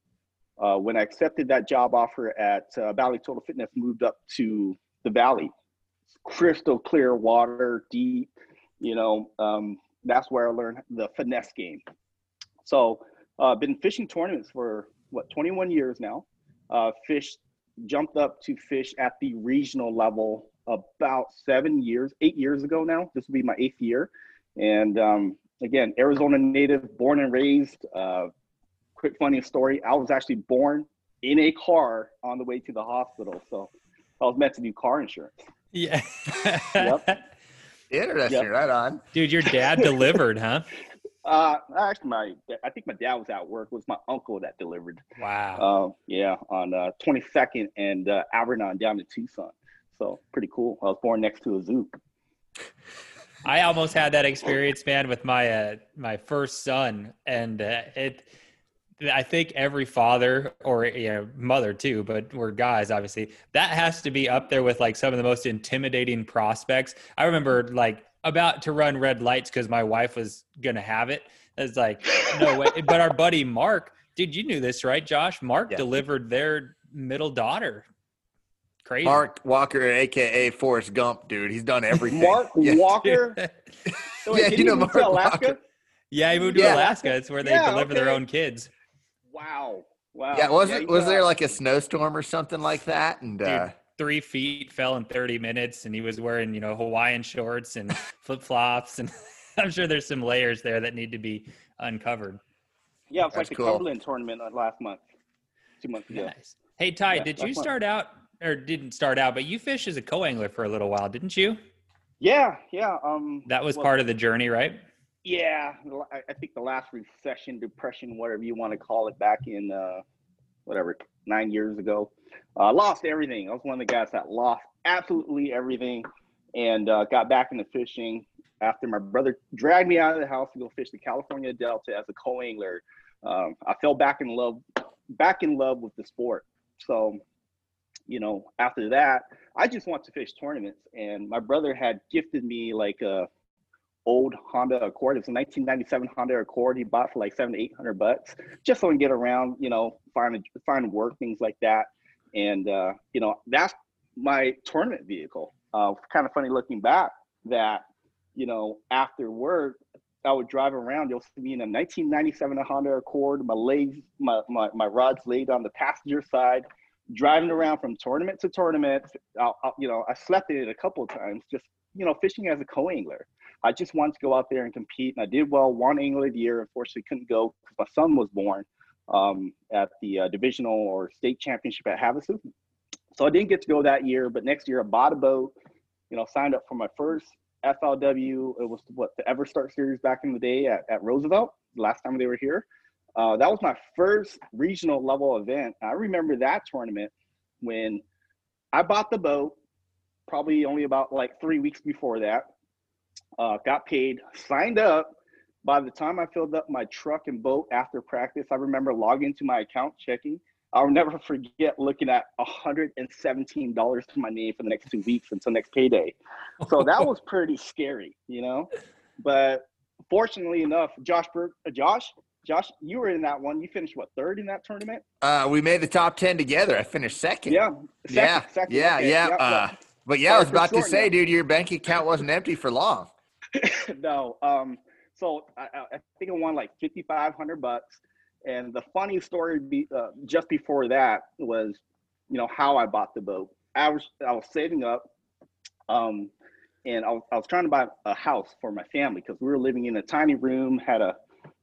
uh, when I accepted that job offer at uh, Valley Total Fitness, moved up to the Valley, crystal clear water, deep. You know, um, that's where I learned the finesse game. So, uh, been fishing tournaments for what 21 years now. Uh, fished, jumped up to fish at the regional level about seven years, eight years ago now. This will be my eighth year. And um, again, Arizona native, born and raised. Uh, quick funny story I was actually born in a car on the way to the hospital. So I was meant to do car insurance. Yeah. *laughs* Yep. Interesting. Yep. Right on. Dude, your dad delivered, huh? *laughs* Uh, actually, my I think my dad was at work. It was my uncle that delivered. Wow. Uh, yeah, on uh, 22nd and uh, Alvernon down to Tucson. So pretty cool. I was born next to a zoo. I almost had that experience, man, with my uh, my first son, and uh, it. I think every father or you know mother too, but we're guys obviously. That has to be up there with like some of the most intimidating prospects. I remember like about to run red lights because my wife was gonna have it. It's like no way. *laughs* but our buddy Mark, dude, you knew this, right, Josh? Mark Yeah. delivered their middle daughter. Crazy. Mark Walker, aka Forrest Gump, dude. He's done everything. Mark *laughs* Yeah. Walker. *laughs* So wait, Yeah, did you he know move to Mark Alaska? Walker. yeah, he moved to Yeah. Alaska. It's where they Yeah, deliver their own kids. Wow. Wow. Yeah, was Yeah, it was there like a snowstorm or something like that? And uh, Dude, three feet fell in 30 minutes and he was wearing you know hawaiian shorts and *laughs* flip-flops and *laughs* i'm sure there's some layers there that need to be uncovered Yeah, it's like the cool. Cumberland tournament uh, last month, two months ago. nice hey ty Yeah, did you that's fun. start out or didn't start out but you fished as a co-angler for a little while didn't you Yeah, yeah. Um, that was well, part of the journey right Yeah, I, I think the last recession, depression, whatever you want to call it, back in uh, whatever nine years ago, uh, lost everything. I was one of the guys that lost absolutely everything, and uh, got back into fishing after my brother dragged me out of the house to go fish the California Delta as a co-angler. Um, I fell back in love, back in love with the sport. So, you know, after that, I just want to fish tournaments, and my brother had gifted me like a old Honda Accord. It's a 1997 Honda Accord he bought for like seven to eight hundred bucks, just so he can get around, you know, find find work, things like that. And uh, you know, that's my tournament vehicle. Uh, kind of funny looking back that, you know, after work, I would drive around. You'll see me in a 1997 Honda Accord. My legs, my, my, my rods laid on the passenger side, driving around from tournament to tournament. I'll, I'll, you know, I slept in it a couple times, just you know, fishing as a co-angler. I just wanted to go out there and compete, and I did well. One the year, unfortunately, couldn't go because my son was born um, at the uh, divisional or state championship at Havasu. So I didn't get to go that year, but next year I bought a boat. You know, signed up for my first FLW. It was what the EverStart series back in the day at, at Roosevelt. The last time they were here, uh, that was my first regional level event. I remember that tournament when I bought the boat. Probably only about like three weeks before that uh, got paid, signed up. By the time I filled up my truck and boat after practice, I remember logging into my account, checking. I'll never *laughs* forget looking at $117 to my name for the next two weeks until next payday. So that was *laughs* pretty scary, you know. But fortunately enough, Josh, uh, Josh, Josh, you were in that one. You finished what third in that tournament? uh, we made the top ten together. I finished second. Yeah, second, yeah, second, yeah, okay, yeah. yep, uh, yep. But yeah, I was about to say, dude, your bank account wasn't empty for long. *laughs* no. Um, so I, I think I won like fifty five hundred bucks. And the funny story be, uh, just before that was, you know, how I bought the boat. I was I was saving up, um, and I was, I was trying to buy a house for my family because we were living in a tiny room, had a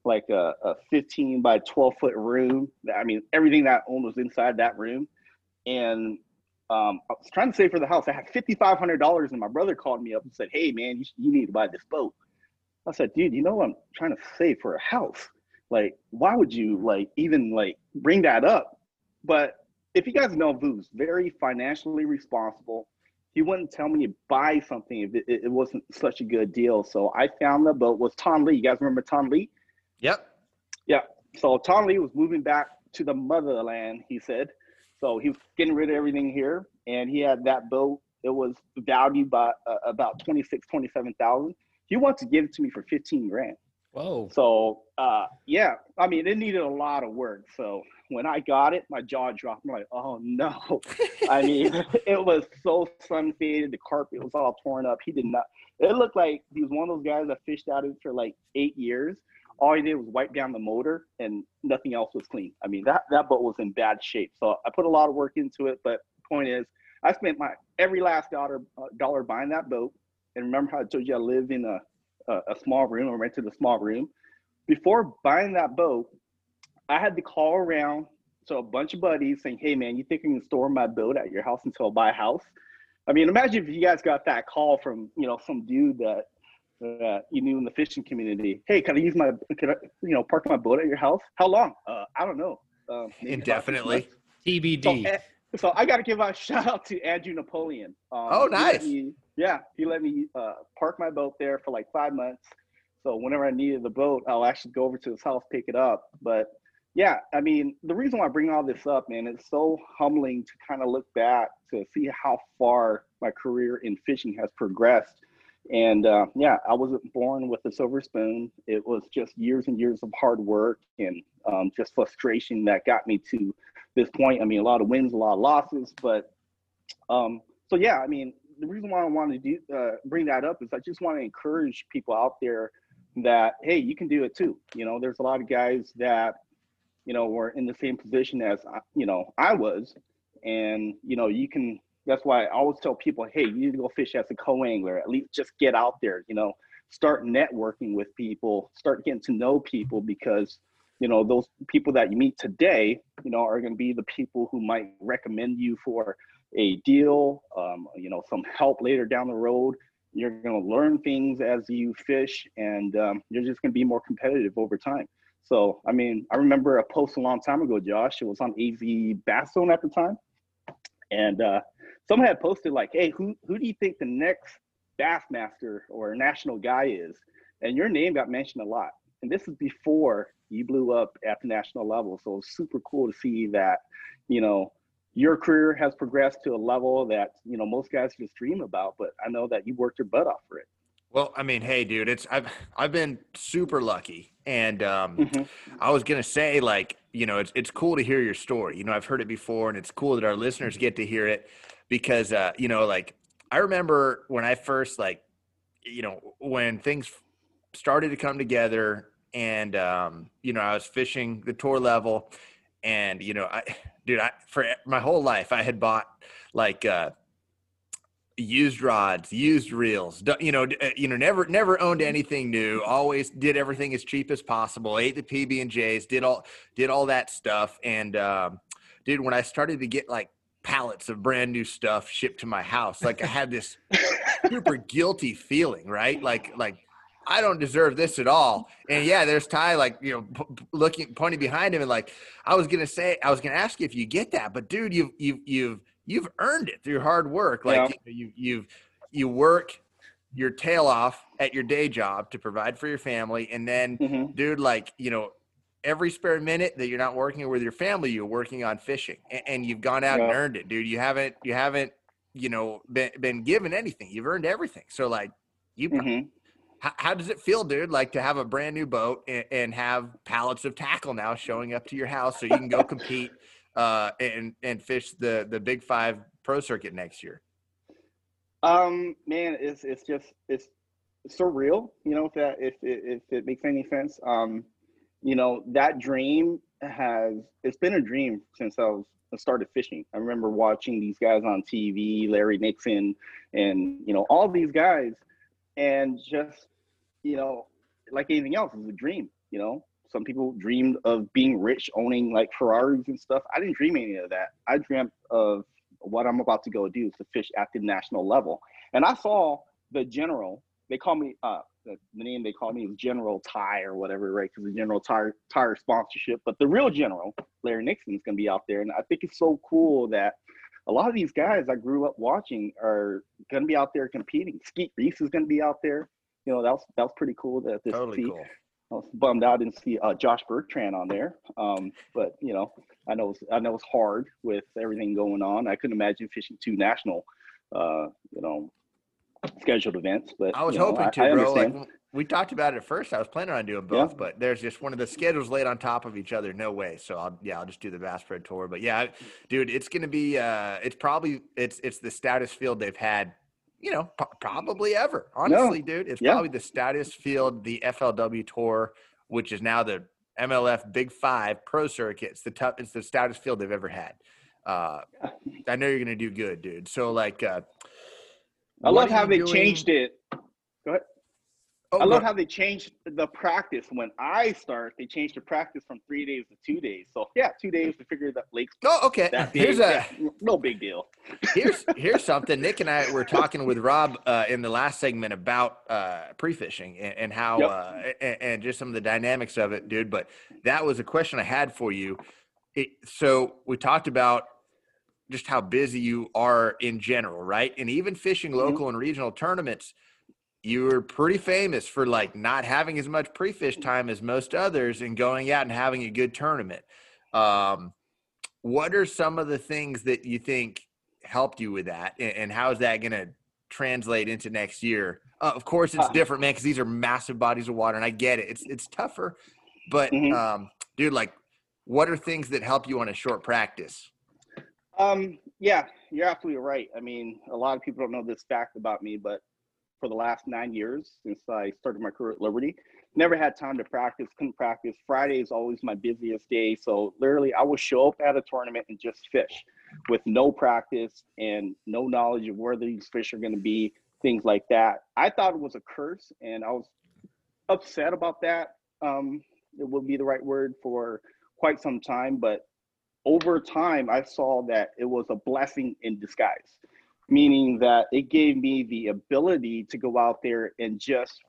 like a, a 15 by 12 foot room. I mean, everything that I owned was inside that room. And um, I was trying to save for the house. I had $5,500 and my brother called me up and said, Hey man, you, you need to buy this boat. I said, dude, you know, I'm trying to save for a house. Like, why would you like even like bring that up? But if you guys know Voo's very financially responsible, he wouldn't tell me to buy something if it, it wasn't such a good deal. So I found the boat was Tom Lee. You guys remember Tom Lee? Yep. Yeah. So Tom Lee was moving back to the motherland, he said. So he was getting rid of everything here, and he had that boat. It was valued by uh, about 26, 27,000. He wanted to give it to me for 15 grand. Whoa. So uh, yeah, I mean, it needed a lot of work. So when I got it, my jaw dropped. I'm like, oh no. I *laughs* mean, it was so sun faded. The carpet was all torn up. He did not. It looked like he was one of those guys that fished out it for like eight years. All he did was wipe down the motor, and nothing else was clean. I mean, that that boat was in bad shape. So I put a lot of work into it. But point is, I spent my every last dollar uh, dollar buying that boat. And remember how I told you I live in a a, a small room or rented a small room. Before buying that boat, I had to call around to a bunch of buddies saying, "Hey, man, you think you can store my boat at your house until I buy a house?" I mean, imagine if you guys got that call from you know some dude that uh, you knew in the fishing community. Hey, can I use my can I you know park my boat at your house? How long? Uh, I don't know. Uh, Indefinitely. TBD. So, eh, so, I got to give a *laughs* shout out to Andrew Napoleon. Um, oh, nice. Me, yeah, he let me uh, park my boat there for like five months. So whenever I needed the boat, I'll actually go over to his house pick it up. But yeah, I mean, the reason why I bring all this up, man, it's so humbling to kind of look back to see how far my career in fishing has progressed. And uh, yeah, I wasn't born with a silver spoon. It was just years and years of hard work and um, just frustration that got me to this point. I mean, a lot of wins, a lot of losses, but um, so yeah, I mean, the reason why I wanted to do, uh, bring that up is I just want to encourage people out there that hey, you can do it too. You know, there's a lot of guys that you know were in the same position as you know I was, and you know you can. That's why I always tell people, hey, you need to go fish as a co-angler. At least just get out there. You know, start networking with people, start getting to know people because you know those people that you meet today, you know, are going to be the people who might recommend you for a deal, um, you know, some help later down the road. You're going to learn things as you fish, and um, you're just going to be more competitive over time. So, I mean, I remember a post a long time ago, Josh. It was on AZ Bass Zone at the time, and uh, someone had posted like, "Hey, who who do you think the next Bassmaster or national guy is?" And your name got mentioned a lot. And this is before you blew up at the national level. So it's super cool to see that, you know, your career has progressed to a level that you know most guys just dream about but i know that you worked your butt off for it well i mean hey dude it's i've i've been super lucky and um, mm-hmm. i was gonna say like you know it's, it's cool to hear your story you know i've heard it before and it's cool that our listeners get to hear it because uh, you know like i remember when i first like you know when things started to come together and um, you know i was fishing the tour level and you know i *sighs* dude i for my whole life i had bought like uh used rods used reels you know uh, you know never never owned anything new always did everything as cheap as possible ate the pb and j's did all did all that stuff. And um dude when i started to get like pallets of brand new stuff shipped to my house like i had this *laughs* super guilty feeling right like like I don't deserve this at all. And yeah, there's Ty like, you know, p- looking, pointing behind him and like, I was going to say, I was going to ask you if you get that, but dude, you've, you've, you've, you've earned it through hard work. Like yeah. you, you've, you work your tail off at your day job to provide for your family. And then mm-hmm. dude, like, you know, every spare minute that you're not working with your family, you're working on fishing and, and you've gone out yeah. and earned it, dude. You haven't, you haven't, you know, been, been given anything. You've earned everything. So like you, mm-hmm how, how, does it feel, dude? Like to have a brand new boat and, and, have pallets of tackle now showing up to your house so you can go *laughs* compete uh, and and fish the the Big Five Pro Circuit next year? Um, man, it's it's just it's surreal. You know, if that if if it makes any sense. Um, you know, that dream has it's been a dream since I was I started fishing. I remember watching these guys on TV, Larry Nixon, and you know all these guys, and just you know, like anything else, it's a dream. You know, some people dreamed of being rich, owning like Ferraris and stuff. I didn't dream any of that. I dreamt of what I'm about to go do is to fish at the national level. And I saw the general. They call me uh, the, the name they call me is General Ty or whatever, right? Because the General Tire Tire sponsorship. But the real General, Larry Nixon, is going to be out there, and I think it's so cool that a lot of these guys I grew up watching are going to be out there competing. Skeet Reese is going to be out there. You know, that was that was pretty cool to, to Totally see. cool. I was bummed out didn't see uh, Josh Bertrand on there. Um, but you know, I know it's, I know it's hard with everything going on. I couldn't imagine fishing two national, uh, you know, scheduled events. But I was you know, hoping I, to, I bro. Like we talked about it at first. I was planning on doing Yeah. both, but there's just one of the schedules laid on top of each other. No way. So I'll yeah, I'll just do the Bass Pro Tour. But yeah, dude, it's gonna be uh it's probably it's it's the stoutest field they've had, you know, p- probably ever. Honestly, dude. It's Yeah. probably the stoutest field, the FLW tour, which is now the MLF Big Five Pro Circuit. It's the tough it's the stoutest field they've ever had. Uh I know you're gonna do good, dude. So like uh I love how they doing- changed it. Go Oh, I love go- how they changed the practice. When I start, they changed the practice from three days to two days. So yeah, two days to figure that lakes Oh, okay. Here's a Yeah, no big deal. *laughs* here's here's something. Nick and I were talking with Rob uh, in the last segment about uh, pre-fishing and, and how Yep. uh, and, and just some of the dynamics of it, dude. But that was a question I had for you. It, so we talked about just how busy you are in general, right? And even fishing Mhm. local and regional tournaments, you're pretty famous for like not having as much pre-fish time as most others and going out and having a good tournament. Um, what are some of the things that you think helped you with that and, and how is that going to translate into next year uh, of course it's Uh, different man because these are massive bodies of water and i get it it's it's tougher but Mhm. um dude like what are things that help you on a short practice Um, yeah, you're absolutely right. I mean, a lot of people don't know this fact about me, but for the last nine years since I started my career at Liberty, never had time to practice, couldn't practice. Friday is always my busiest day. So literally I would show up at a tournament and just fish with no practice and no knowledge of where these fish are going to be, things like that. I thought it was a curse and I was upset about that. Um, it would be the right word for quite some time, but over time, I saw that it was a blessing in disguise, meaning that it gave me the ability to go out there and just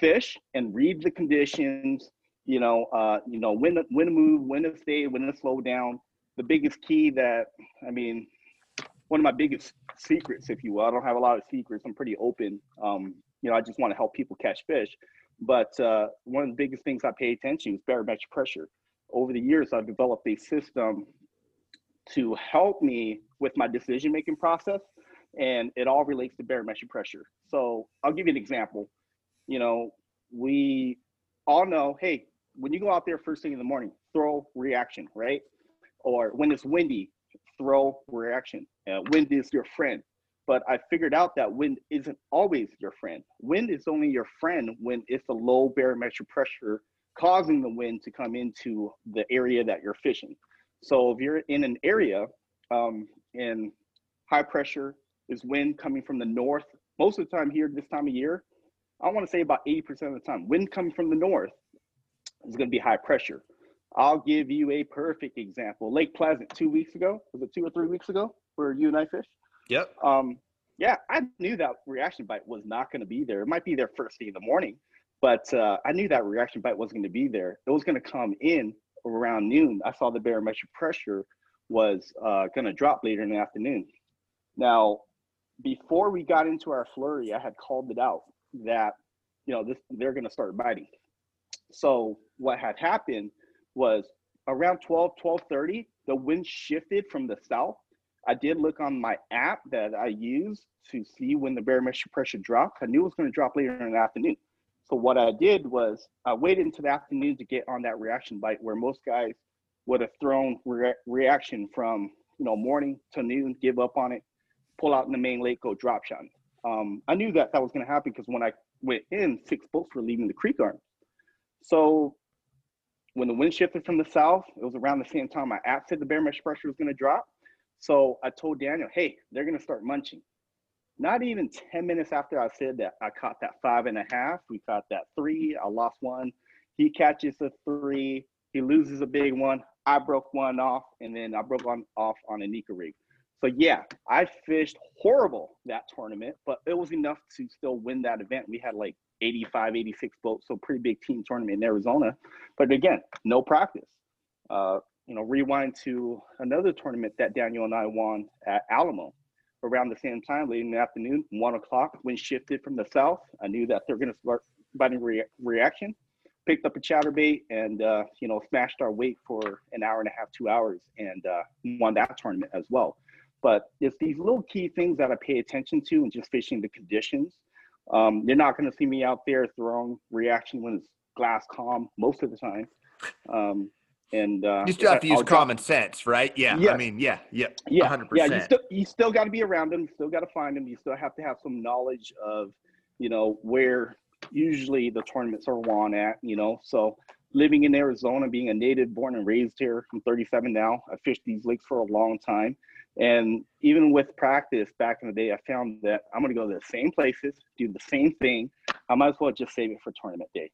fish and read the conditions. You know, uh, you know when to, when to move, when to stay, when to slow down. The biggest key that I mean, one of my biggest secrets, if you will. I don't have a lot of secrets. I'm pretty open. Um, you know, I just want to help people catch fish. But uh, one of the biggest things I pay attention to is barometric pressure over the years, I've developed a system to help me with my decision making process, and it all relates to barometric pressure. So I'll give you an example. You know, we all know, hey, when you go out there first thing in the morning, throw reaction, right? Or when it's windy, throw reaction. Uh, wind is your friend. But I figured out that wind isn't always your friend. Wind is only your friend when it's a low barometric pressure causing the wind to come into the area that you're fishing. So if you're in an area um, and high pressure is wind coming from the north, most of the time here this time of year, I want to say about 80% of the time, wind coming from the north is going to be high pressure. I'll give you a perfect example. Lake Pleasant two weeks ago, was it two or three weeks ago where you and I fished? yep Um, yeah, I knew that reaction bite was not going to be there. It might be there first thing in the morning, but uh, I knew that reaction bite wasn't going to be there. It was going to come in around noon. I saw the barometric pressure was uh, going to drop later in the afternoon. Now, before we got into our flurry, I had called it out that you know this they're going to start biting. So what had happened was around 12, 12:30, the wind shifted from the south I did look on my app that I use to see when the barometric pressure dropped. I knew it was going to drop later in the afternoon. So what I did was I waited until the afternoon to get on that reaction bite where most guys would have thrown re- reaction from you know morning to noon, give up on it, pull out in the main lake, go drop shot. Um, I knew that that was going to happen because when I went in, six boats were leaving the creek arm. So when the wind shifted from the south, it was around the same time my app said the barometric pressure was going to drop. So I told Daniel, hey, they're going to start munching. Not even 10 minutes after I said that, I caught that five and a half. We caught that three. I lost one. He catches a three. He loses a big one. I broke one off, and then I broke one off on a Neko rig. So yeah, I fished horrible that tournament, but it was enough to still win that event. We had like 85, 86 boats, so pretty big team tournament in Arizona. But again, no practice. Uh, you know, rewind to another tournament that Daniel and I won at Alamo around the same time, late in the afternoon, one o'clock. Wind shifted from the south. I knew that they're going to start biting re- reaction. Picked up a chatterbait and uh, you know smashed our weight for an hour and a half, two hours, and uh, won that tournament as well. But it's these little key things that I pay attention to and just fishing the conditions. Um, you're not going to see me out there throwing reaction when it's glass calm most of the time. Um, and uh, you still have to use I'll common sense, right? Yeah. Yeah. I mean, yeah, yeah, yeah, 100%. yeah. You still you still got to be around them. You still got to find them. You still have to have some knowledge of, you know, where usually the tournaments are won at. You know, so living in Arizona, being a native, born and raised here. I'm 37 now. I fished these lakes for a long time, and even with practice back in the day, I found that I'm going to go to the same places, do the same thing. I might as well just save it for tournament day.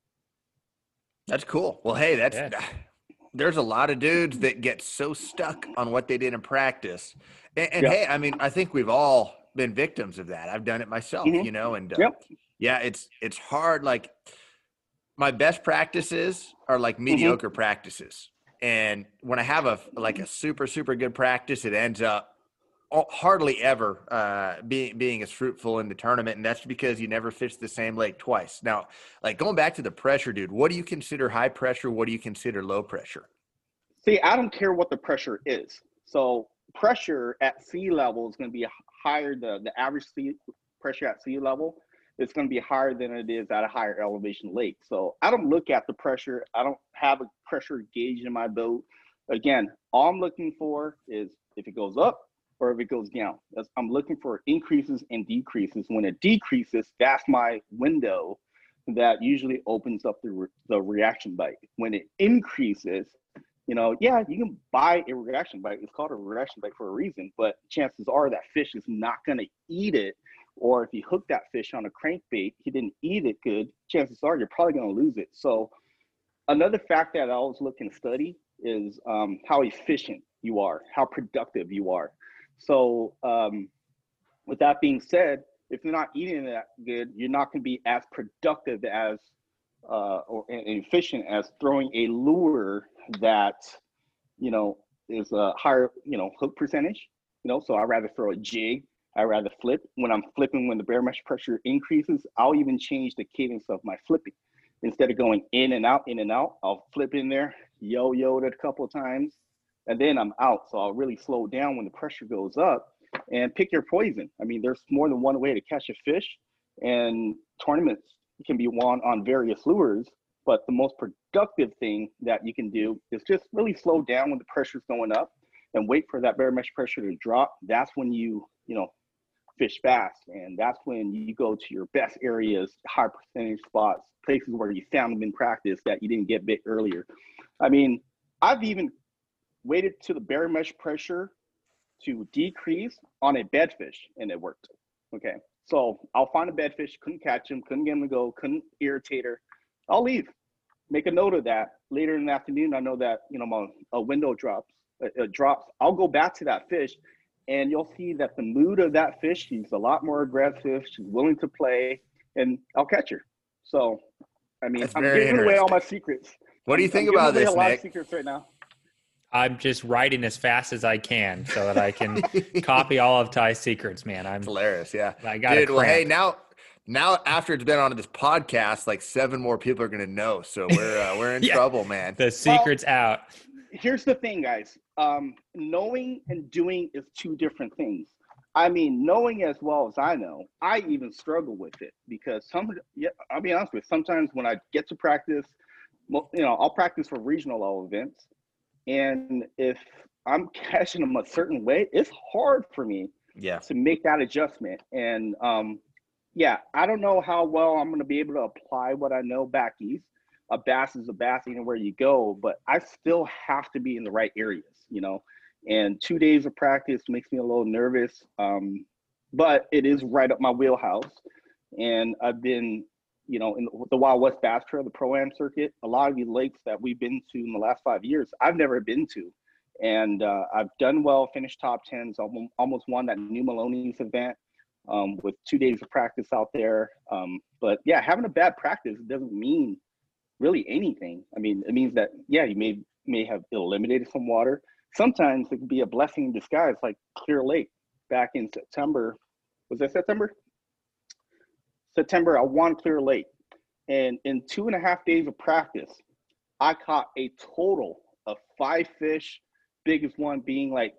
That's cool. Well, hey, that's Yeah. *sighs* there's a lot of dudes that get so stuck on what they did in practice. And, and Yeah. hey, I mean, I think we've all been victims of that. I've done it myself, Mhm. you know, and uh, Yep. yeah, it's it's hard. Like my best practices are like Mm-hmm. mediocre practices, and when I have a like a super super good practice, it ends up hardly ever uh, being being as fruitful in the tournament, and that's because you never fish the same lake twice. Now, like going back to the pressure, dude, what do you consider high pressure? What do you consider low pressure? See, I don't care what the pressure is. So pressure at sea level is going to be higher. The the average sea pressure at sea level is going to be higher than it is at a higher elevation lake. So I don't look at the pressure. I don't have a pressure gauge in my boat. Again, all I'm looking for is if it goes up or if it goes down. That's, I'm looking for increases and decreases. When it decreases, that's my window that usually opens up the, re- the reaction bite. When it increases, you know, yeah, you can buy a reaction bite. It's called a reaction bite for a reason, but chances are that fish is not going to eat it. Or if you hook that fish on a crankbait, he didn't eat it good, chances are you're probably going to lose it. So, another fact that I always look and study is um, how efficient you are, how productive you are. So, um, with that being said, if you're not eating that good, you're not going to be as productive as uh, or efficient as throwing a lure that you know is a higher you know hook percentage. You know, so I'd rather throw a jig. I'd rather flip. When I'm flipping, when the barometric pressure increases, I'll even change the cadence of my flipping. Instead of going in and out, in and out, I'll flip in there, yo-yo it a couple times, and then I'm out. So I'll really slow down when the pressure goes up and pick your poison. I mean, there's more than one way to catch a fish, and tournaments can be won on various lures. But the most productive thing that you can do is just really slow down when the pressure's going up and wait for that barometric pressure to drop. That's when you, you know, fish fast. And that's when you go to your best areas, high percentage spots, places where you found them in practice that you didn't get bit earlier. I mean, I've even waited to the barometric pressure to decrease on a bedfish and it worked. Okay. So I'll find a bedfish, couldn't catch him, couldn't get him to go, couldn't irritate her. I'll leave. Make a note of that. Later in the afternoon, I know that, you know, my a window drops, uh, uh, drops. I'll go back to that fish and you'll see that the mood of that fish, she's a lot more aggressive. She's willing to play and I'll catch her. So, I mean, That's I'm giving away all my secrets. What do you I'm think giving about this, a lot Nick? of secrets right now. I'm just writing as fast as I can so that I can *laughs* copy all of Ty's secrets, man. I'm It's hilarious, yeah. I got Dude, well, hey, now, now after it's been on this podcast, like seven more people are gonna know. So we're uh, we're in *laughs* Yeah. trouble, man. the secret's out. here's the thing, guys. Um, knowing and doing is two different things. I mean, knowing as well as I know, I even struggle with it because some, yeah, I'll be honest with you, sometimes when I get to practice, mo- you know, I'll practice for regional level events. And if I'm catching them a certain way, it's hard for me Yeah, to make that adjustment. And um, yeah, I don't know how well I'm going to be able to apply what I know back east. A bass is a bass anywhere you go, but I still have to be in the right areas, you know. And two days of practice makes me a little nervous, um, but it is right up my wheelhouse. And I've been, you know, in the Wild West Bass Trail, the Pro Am circuit, a lot of these lakes that we've been to in the last five years, I've never been to and uh, I've done well, finished top tens, almost, almost won that New Melones event um, with two days of practice out there. Um, but yeah, having a bad practice doesn't mean really anything. I mean, it means that yeah, you made may have eliminated some water. Sometimes it can be a blessing in disguise, like Clear Lake back in September. Was that September? September, I won Clear Lake. And in two and a half days of practice, I caught a total of five fish, biggest one being like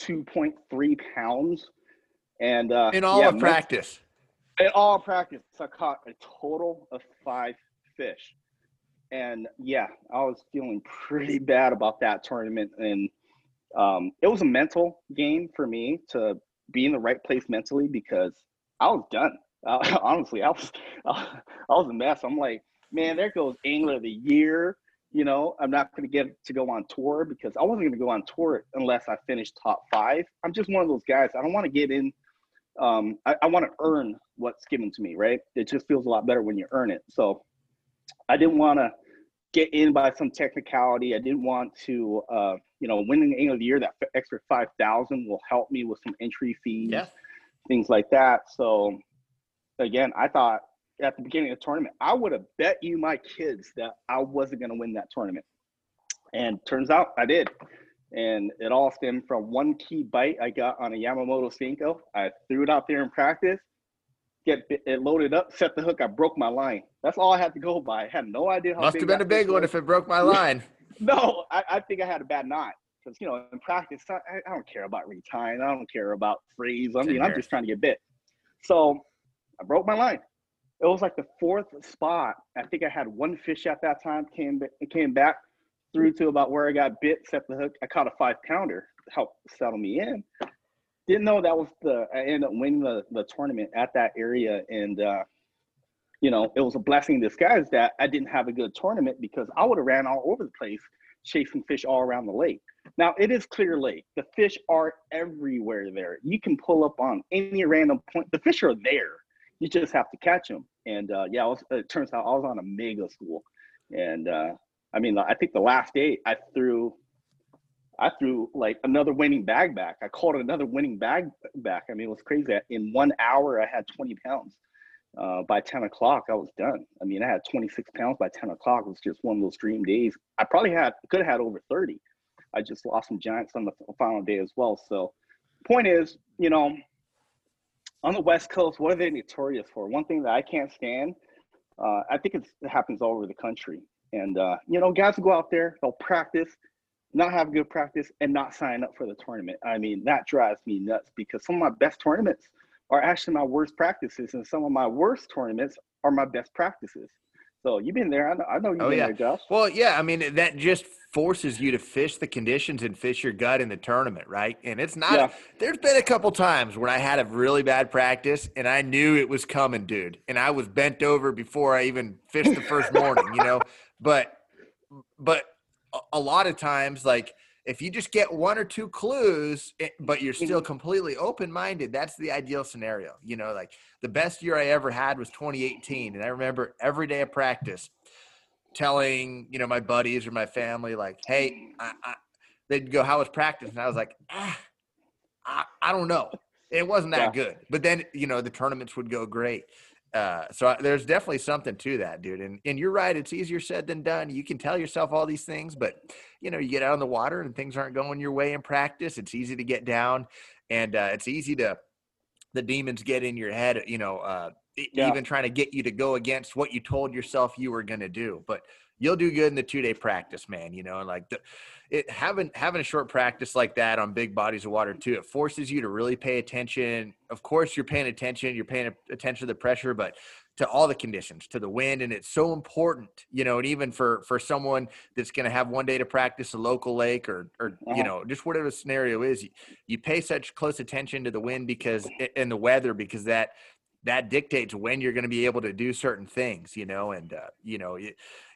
2.3 pounds. And uh, in all yeah, of practice. In all practice, I caught a total of five fish. And yeah, I was feeling pretty bad about that tournament. And um, it was a mental game for me to be in the right place mentally because I was done. Uh, *laughs* honestly, I was *laughs* I was a mess. I'm like, man, there goes angler of the year. You know, I'm not going to get to go on tour because I wasn't going to go on tour unless I finished top five. I'm just one of those guys. I don't want to get in. Um, I, I want to earn what's given to me, right? It just feels a lot better when you earn it. So I didn't want to get in by some technicality. I didn't want to, uh, you know, winning the angler of the year. That extra five thousand will help me with some entry fees, yeah. things like that. So again, I thought at the beginning of the tournament, I would have bet you my kids that I wasn't going to win that tournament. And turns out I did. And it all stemmed from one key bite I got on a Yamamoto Senko. I threw it out there in practice, get it loaded up, set the hook. I broke my line. That's all I had to go by. I had no idea how Must have been a big one was. if it broke my *laughs* line. no, I, I, think I had a bad knot. Because, you know, in practice, I, I, don't care about retying. I don't care about freeze. I mean, I'm just trying to get bit. So I broke my line it was like the fourth spot. I think I had one fish at that time. Came came back through to about where I got bit, set the hook. I caught a five pounder, helped settle me in. Didn't know that was the. I ended up winning the the tournament at that area, and uh, you know it was a blessing in disguise that I didn't have a good tournament because I would have ran all over the place chasing fish all around the lake. Now it is clear lake. The fish are everywhere there. You can pull up on any random point. The fish are there. You just have to catch them. And uh, yeah, was, it turns out I was on a mega school, and uh, I mean, I think the last day I threw, I threw like another winning bag back. I called it another winning bag back. I mean, it was crazy. In one hour, I had 20 pounds. Uh, by 10 o'clock, I was done. I mean, I had 26 pounds by 10 o'clock. It was just one of those dream days. I probably had could have had over 30. I just lost some giants on the final day as well. So, point is, you know, on the West Coast, what are they notorious for? One thing that I can't stand, uh, I think it happens all over the country. And, uh, you know, guys will go out there, they'll practice, not have good practice, and not sign up for the tournament. I mean, that drives me nuts because some of my best tournaments are actually my worst practices, and some of my worst tournaments are my best practices. So you've been there. I know, I know you've oh, been yeah. there, Josh. Well, yeah. I mean, that just forces you to fish the conditions and fish your gut in the tournament, right? And it's not. Yeah. There's been a couple times when I had a really bad practice and I knew it was coming, dude, and I was bent over before I even fished the first morning, you know. *laughs* But, but a lot of times, like if you just get one or two clues, eh, but you're still mm-hmm. completely open minded, that's the ideal scenario. You know, like the best year I ever had was 2018. And I remember every day of practice telling, you know, my buddies or my family, like, hey, I, I, they'd go, How was practice? And I was like, ah, I, I don't know. It wasn't that yeah. good. But then, you know, the tournaments would go great. Uh, so there's definitely something to that, dude. And and you're right. It's easier said than done. You can tell yourself all these things, but you know, you get out on the water and things aren't going your way in practice. It's easy to get down, and uh, it's easy to the demons get in your head. You know, uh, yeah. even trying to get you to go against what you told yourself you were going to do. But you'll do good in the two day practice, man. You know, like the, it having having a short practice like that on big bodies of water too it forces you to really pay attention of course you're paying attention you're paying attention to the pressure but to all the conditions to the wind and it's so important you know and even for for someone that's going to have one day to practice a local lake or or you uh-huh. know just whatever the scenario is you, you pay such close attention to the wind because and the weather because that that dictates when you're going to be able to do certain things you know and uh, you know you,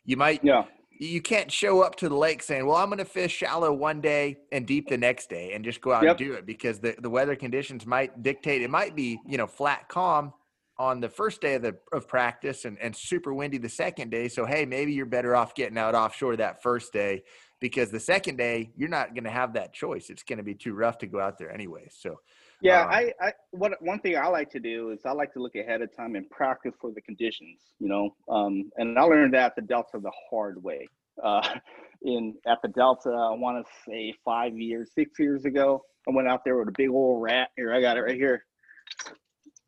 you might yeah you can't show up to the lake saying, "Well, I'm going to fish shallow one day and deep the next day," and just go out yep. and do it because the, the weather conditions might dictate. It might be you know flat calm on the first day of the of practice and, and super windy the second day. So hey, maybe you're better off getting out offshore that first day because the second day you're not going to have that choice. It's going to be too rough to go out there anyway. So yeah, um, I, I what one thing I like to do is I like to look ahead of time and practice for the conditions, you know. Um, and I learned that at the Delta the hard way. uh, *laughs* in at the Delta. I want to say five years, six years ago. I went out there with a big old rat. Here, I got it right here.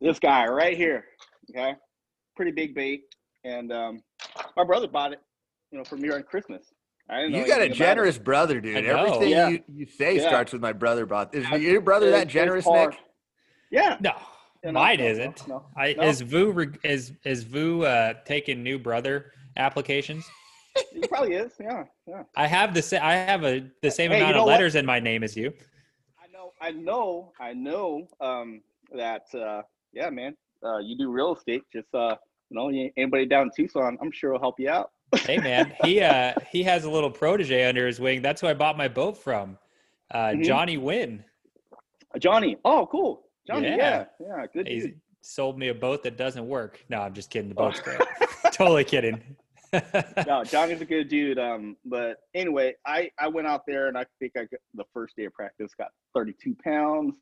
This guy right here. Okay, pretty big bait, and um, my brother bought it, you know, for me on Christmas. I know You got a anything it. generous brother, dude. Everything Yeah. you, you say Yeah. starts with my brother bought. Is I- your brother It- that generous. Nick? Yeah. No, Yeah, no, mine no, no, isn't. no, I no. is Vu is is Vu uh, taking new brother applications? He probably is. Yeah, yeah. I have the sa- I have a the same Hey, you amount know of what? letters in my name as you. I know, I know, I know um, that. Uh, yeah, man. Uh, you do real estate. Just uh, you know, anybody down in Tucson, I'm sure will help you out. Hey man, he uh he has a little protege under his wing. That's who I bought my boat from. Uh, Mhm. Johnny Wynn. Johnny. Oh, cool. Johnny. Yeah. Yeah, yeah. Good He's dude. sold me a boat that doesn't work. No, I'm just kidding. The boat's great. *laughs* totally kidding. *laughs* no, Johnny's a good dude. Um, but anyway, I I went out there and I think I got the first day of practice got 32 pounds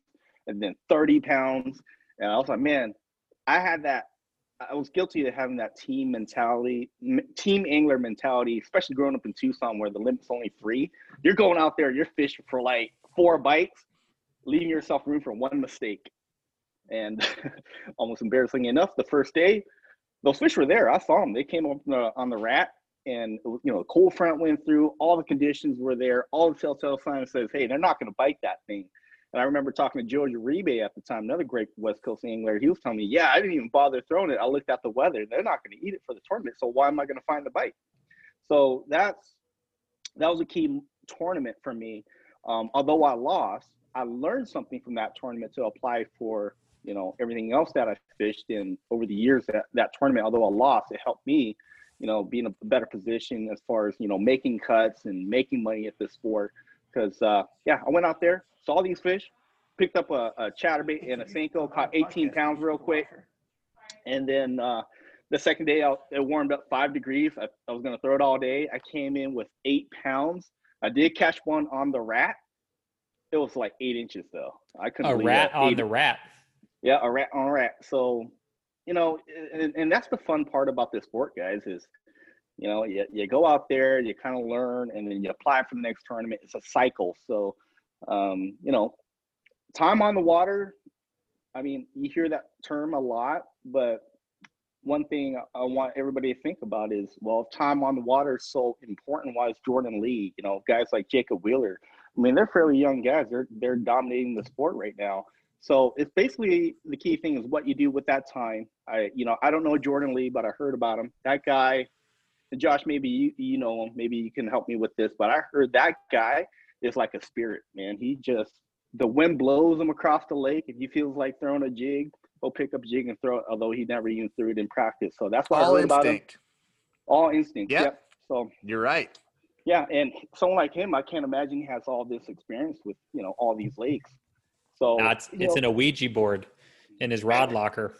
and then 30 pounds, and I was like, man, I had that. I was guilty of having that team mentality, team angler mentality, especially growing up in Tucson where the limit's only three. You're going out there, you're fishing for like four bites, leaving yourself room for one mistake. And *laughs* almost embarrassing enough, the first day, those fish were there. I saw them. They came up on the, on the rat, and you know, the cold front went through. All the conditions were there. All the telltale signs says, "Hey, they're not going to bite that thing." And I remember talking to George Uribe at the time, another great West Coast angler. He was telling me, "Yeah, I didn't even bother throwing it. I looked at the weather. They're not going to eat it for the tournament. So why am I going to find the bite?" So that's that was a key tournament for me. Um, although I lost, I learned something from that tournament to apply for you know everything else that I fished in over the years. That that tournament, although I lost, it helped me, you know, be in a better position as far as you know making cuts and making money at this sport. Because uh, yeah, I went out there, saw these fish, picked up a, a chatterbait and a senko, caught 18 pounds real quick, and then uh, the second day I, it warmed up five degrees. I, I was gonna throw it all day. I came in with eight pounds. I did catch one on the rat. It was like eight inches though. I couldn't a rat on the rat. yeah, a rat on a rat. So, you know, and, and that's the fun part about this sport, guys, is, you know, you, you go out there, you kind of learn, and then you apply for the next tournament. It's a cycle. So, um, you know, time on the water, I mean, you hear that term a lot, but one thing I want everybody to think about is, well, if time on the water is so important, why is Jordan Lee, you know, guys like Jacob Wheeler, I mean, they're fairly young guys. They're they're dominating the sport right now. So it's basically the key thing is what you do with that time. I, you know, I don't know Jordan Lee, but I heard about him. That guy, Josh, maybe you, you know. Maybe you can help me with this. But I heard that guy is like a spirit, man. He just the wind blows him across the lake, and he feels like throwing a jig. He'll pick up a jig and throw it, although he never even threw it in practice. So that's what I All heard about him. instinct. All instinct. Yep. Yep. So You're right. yeah, and someone like him, I can't imagine he has all this experience with you know all these lakes. So Nah, it's you it's know, in a Ouija board in his rod locker.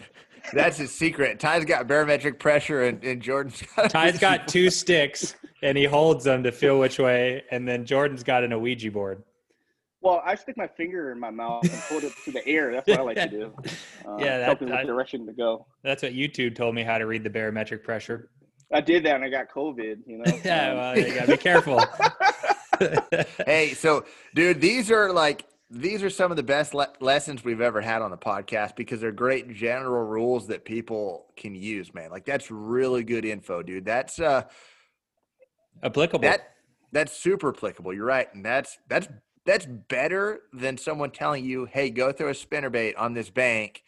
*laughs* That's his secret. Ty's got barometric pressure, and, and Jordan's got. Ty's got two sticks and he holds them to feel which way, and then Jordan's got an Ouija board. Well, I stick my finger in my mouth and hold it to the air. That's what I like to do. *laughs* Uh, Yeah, that- tell people I- direction to go. That's what YouTube told me how to read the barometric pressure. I did that and I got COVID. You know. *laughs* yeah, well, you gotta be careful. *laughs* hey, so dude, these are like these are some of the best le- lessons we've ever had on the podcast because they're great general rules that people can use, man. Like that's really good info, dude. That's uh Applicable. that that's super applicable. You're right, and that's that's that's better than someone telling you, "Hey, go throw a spinnerbait on this bank."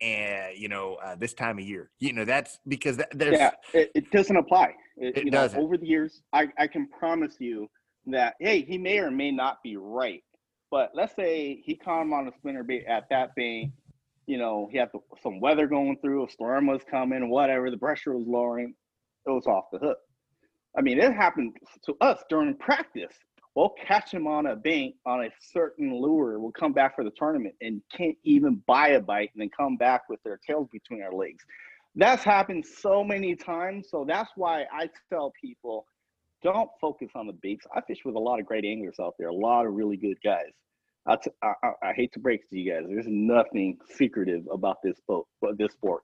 And you know uh, this time of year, you know that's because that, there's yeah, it, it doesn't apply. It, It you know, doesn't. over the years, I, I can promise you that hey, he may or may not be right. But let's say he caught him on a spinner bait at that bank. You know, he had the, some weather going through, a storm was coming, whatever. The pressure was lowering. It was off the hook. I mean, it happened to us during practice. We'll catch him on a bank on a certain lure. We'll come back for the tournament and can't even buy a bite and then come back with their tails between our legs. That's happened so many times. So that's why I tell people don't focus on the baits. I fish with a lot of great anglers out there, a lot of really good guys. I, t- I, I- hate to break to you guys. There's nothing secretive about this boat, but this sport.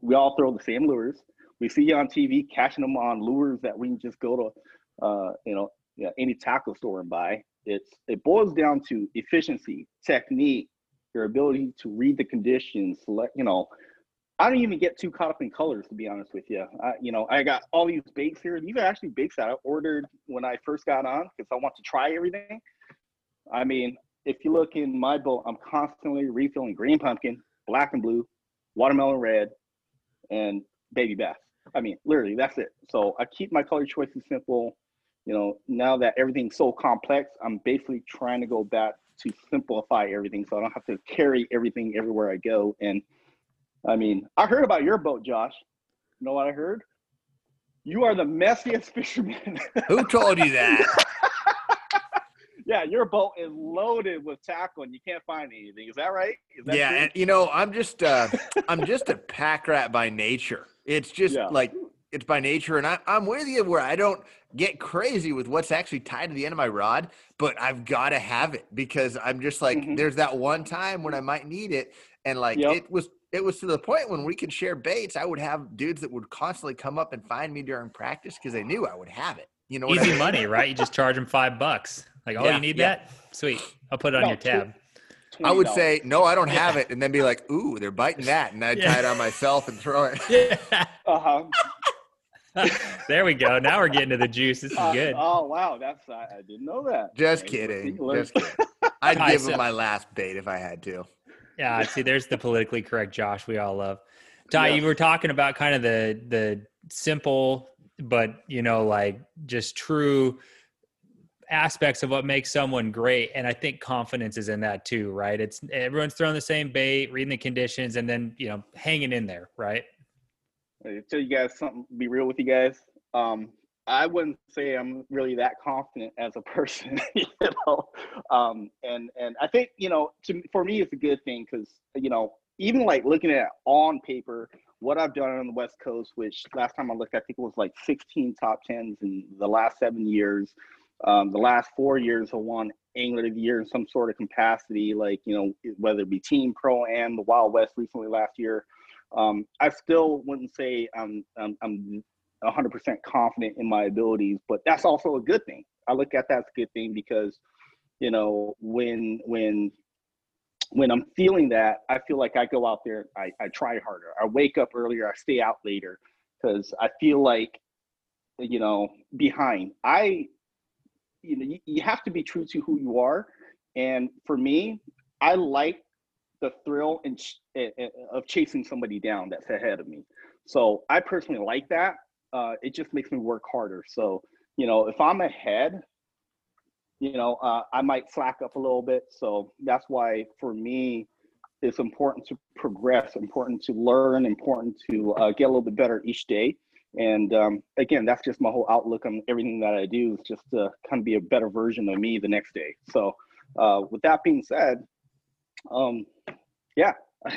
We all throw the same lures. we see you on TV catching them on lures that we can just go to, uh, you know, yeah, any tackle store and buy. It's it boils down to efficiency, technique, your ability to read the conditions. Select, you know, I don't even get too caught up in colors to be honest with you. I, you know, I got all these baits here. These are actually baits that I ordered when I first got on because I want to try everything. I mean, if you look in my boat, I'm constantly refilling green pumpkin, black and blue, watermelon red, and baby bass. I mean, literally, that's it. So I keep my color choices simple. You know, now that everything's so complex, I'm basically trying to go back to simplify everything so I don't have to carry everything everywhere I go. And I mean, I heard about your boat, Josh. You know what I heard? You are the messiest *laughs* fisherman. Who told you that? *laughs* yeah, your boat is loaded with tackle and you can't find anything. Is that right? Is that yeah, true? and you know, I'm just uh I'm just a *laughs* pack rat by nature. It's just Yeah. like it's by nature, and I, I'm with you where I don't get crazy with what's actually tied to the end of my rod, but I've got to have it because I'm just like, Mhm. there's that one time when I might need it, and like Yep. it was. It was to the point when we could share baits. I would have dudes that would constantly come up and find me during practice because they knew I would have it. You know what I Easy mean? money, right? You just charge them five bucks. Like, oh, Yeah, you need yeah. that? Sweet. I'll put it on No, your tw- tab. I would $20. say no, I don't have it, and then be like, "Ooh, they're biting *laughs* that," and I'd Yeah. tie it on myself and throw it. *laughs* Yeah. Uh-huh. *laughs* there we go. Now we're getting to the juice. This is Uh, good. oh wow, that's I, I didn't know that. Just Hey, kidding. Just kidding. I'd give him my last bait if I had to. Yeah, see, there's the politically correct Josh we all love. Ty, Yes. you were talking about kind of the the simple, but you know, like just true aspects of what makes someone great, and I think confidence is in that too, right? It's everyone's throwing the same bait, reading the conditions, and then you know, hanging in there, right? I tell you guys something. Be real with you guys. Um, I wouldn't say I'm really that confident as a person, *laughs* you know. Um, and and I think you know, to for me, it's a good thing because you know, even like looking at on paper what I've done on the West Coast, which last time I looked, I think it was like 16 top tens in the last seven years. Um, the last four years, I won Angler of the Year in some sort of capacity, like you know, whether it be Team Pro and the Wild West recently last year. Um, I still wouldn't say I'm I'm, I'm 100% confident in my abilities, but that's also a good thing. I look at that as a good thing because, you know, when when when I'm feeling that, I feel like I go out there, I, I try harder, I wake up earlier, I stay out later because I feel like, you know, behind. I, you know, you, you have to be true to who you are, and for me, I like the thrill and ch- eh, eh, of chasing somebody down that's ahead of me. So I personally like that. Uh, it just makes me work harder. So you know, if I'm ahead, you know, uh, I might slack up a little bit. So that's why for me, it's important to progress, important to learn, important to uh, get a little bit better each day. And um, again, that's just my whole outlook on everything that I do is just to kind of be a better version of me the next day. So uh, with that being said, um, yeah, *laughs*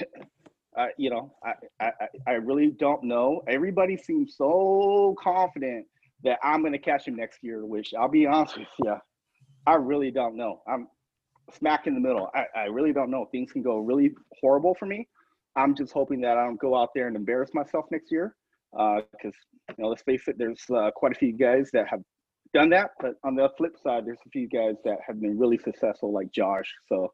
I, you know, I, I, I- really don't know. Everybody seems so confident that I'm going to catch him next year, which I'll be honest with you, I really don't know. I'm smack in the middle. I, I really don't know. Things can go really horrible for me. I'm just hoping that I don't go out there and embarrass myself next year. Because, you know, let's face it, there's uh, quite a few guys that have done that. But on the flip side, there's a few guys that have been really successful, like Josh. So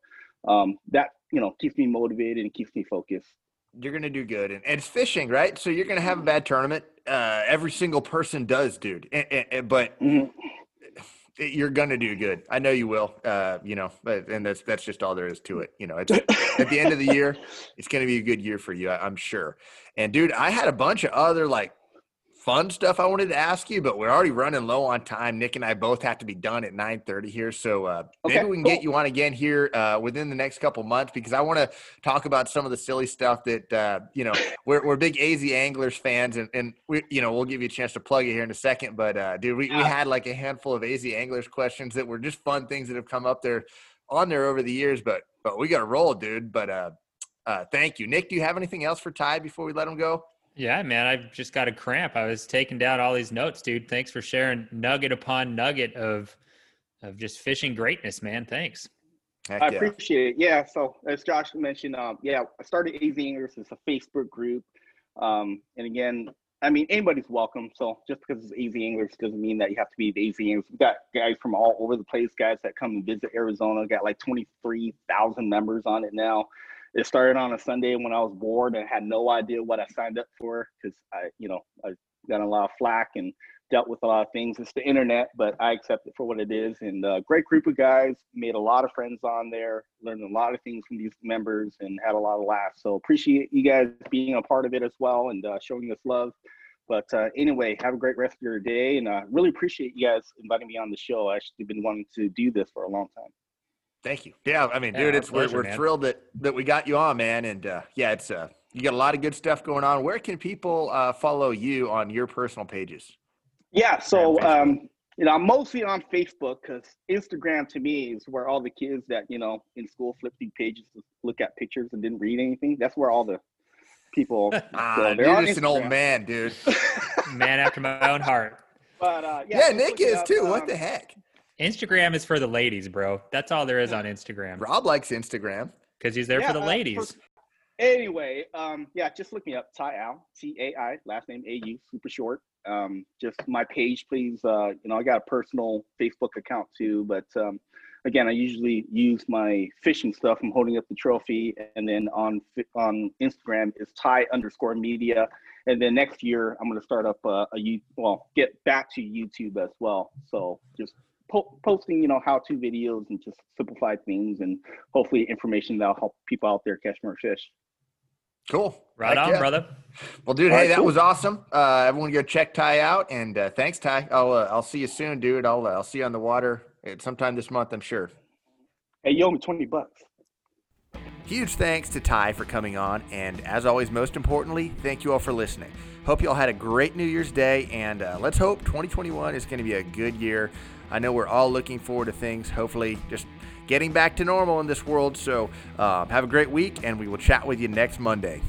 um, that, you know, keeps me motivated and keeps me focused. You're gonna do good, and, and it's fishing, right? So you're gonna have a bad tournament. Uh, every single person does, dude. And, and- but Mhm. you're gonna do good. I know you will. Uh, you know, but and that's that's just all there is to it. You know, it's *laughs* at the end of the year, it's gonna be a good year for you, I- I'm sure. And dude, I had a bunch of other like fun stuff I wanted to ask you, but we're already running low on time. Nick and I both have to be done at 9:30 here, so uh, maybe we can cool. get you on again here uh, within the next couple months because I want to talk about some of the silly stuff that uh, you know we're, we're big AZ Anglers fans, and, and we you know we'll give you a chance to plug it here in a second. But uh, dude, we, we had like a handful of AZ Anglers questions that were just fun things that have come up there on there over the years. But but we got to roll, dude. But uh, uh, thank you, Nick. Do you have anything else for Ty before we let him go? Yeah, man, I've just got a cramp. I was taking down all these notes, dude. Thanks for sharing nugget upon nugget of of just fishing greatness, man. Thanks. Heck I yeah. appreciate it. Yeah. So as Josh mentioned, um, yeah, I started AZ Anglers as a Facebook group. Um, and again, I mean, anybody's welcome. So just because it's AZ Anglers doesn't mean that you have to be the AZ Anglers. We've got guys from all over the place, guys that come and visit Arizona. Got like 23,000 members on it now. It started on a Sunday when I was bored and had no idea what I signed up for because I, you know, I got a lot of flack and dealt with a lot of things. It's the internet, but I accept it for what it is. And uh, great group of guys, made a lot of friends on there, learned a lot of things from these members, and had a lot of laughs. So appreciate you guys being a part of it as well and uh, showing us love. But uh, anyway, have a great rest of your day, and uh, really appreciate you guys inviting me on the show. I actually been wanting to do this for a long time. Thank you. Yeah, I mean, yeah, dude, it's pleasure, we're, we're thrilled that that we got you on, man. And uh, yeah, it's uh, you got a lot of good stuff going on. Where can people uh, follow you on your personal pages? Yeah, so um, you know, I'm mostly on Facebook because Instagram to me is where all the kids that you know in school flip through pages to look at pictures and didn't read anything. That's where all the people. *laughs* ah, you're just an old man, dude. *laughs* man after my own heart. But uh, yeah, yeah Nick is up, too. Um, what the heck? Instagram is for the ladies, bro. That's all there is on Instagram. Rob likes Instagram because he's there yeah, for the uh, ladies. Uh, for, anyway, um, yeah, just look me up. Tai Au, T A I, last name A U, super short. Um, just my page, please. Uh, you know, I got a personal Facebook account too, but um, again, I usually use my fishing stuff. I'm holding up the trophy, and then on on Instagram is Tai underscore Media, and then next year I'm going to start up a, a well, get back to YouTube as well. So just po- posting, you know, how-to videos and just simplified things, and hopefully information that'll help people out there catch more fish. Cool. Right Heck on, yeah. brother. Well, dude, All hey, right, that cool. was awesome. Uh, everyone, go check Ty out, and uh, thanks, Ty. I'll uh, I'll see you soon, dude. I'll uh, I'll see you on the water sometime this month, I'm sure. Hey, you owe me twenty bucks. Huge thanks to Ty for coming on, and as always, most importantly, thank you all for listening. Hope you all had a great New Year's Day, and uh, let's hope 2021 is going to be a good year. I know we're all looking forward to things, hopefully, just getting back to normal in this world. So, uh, have a great week, and we will chat with you next Monday.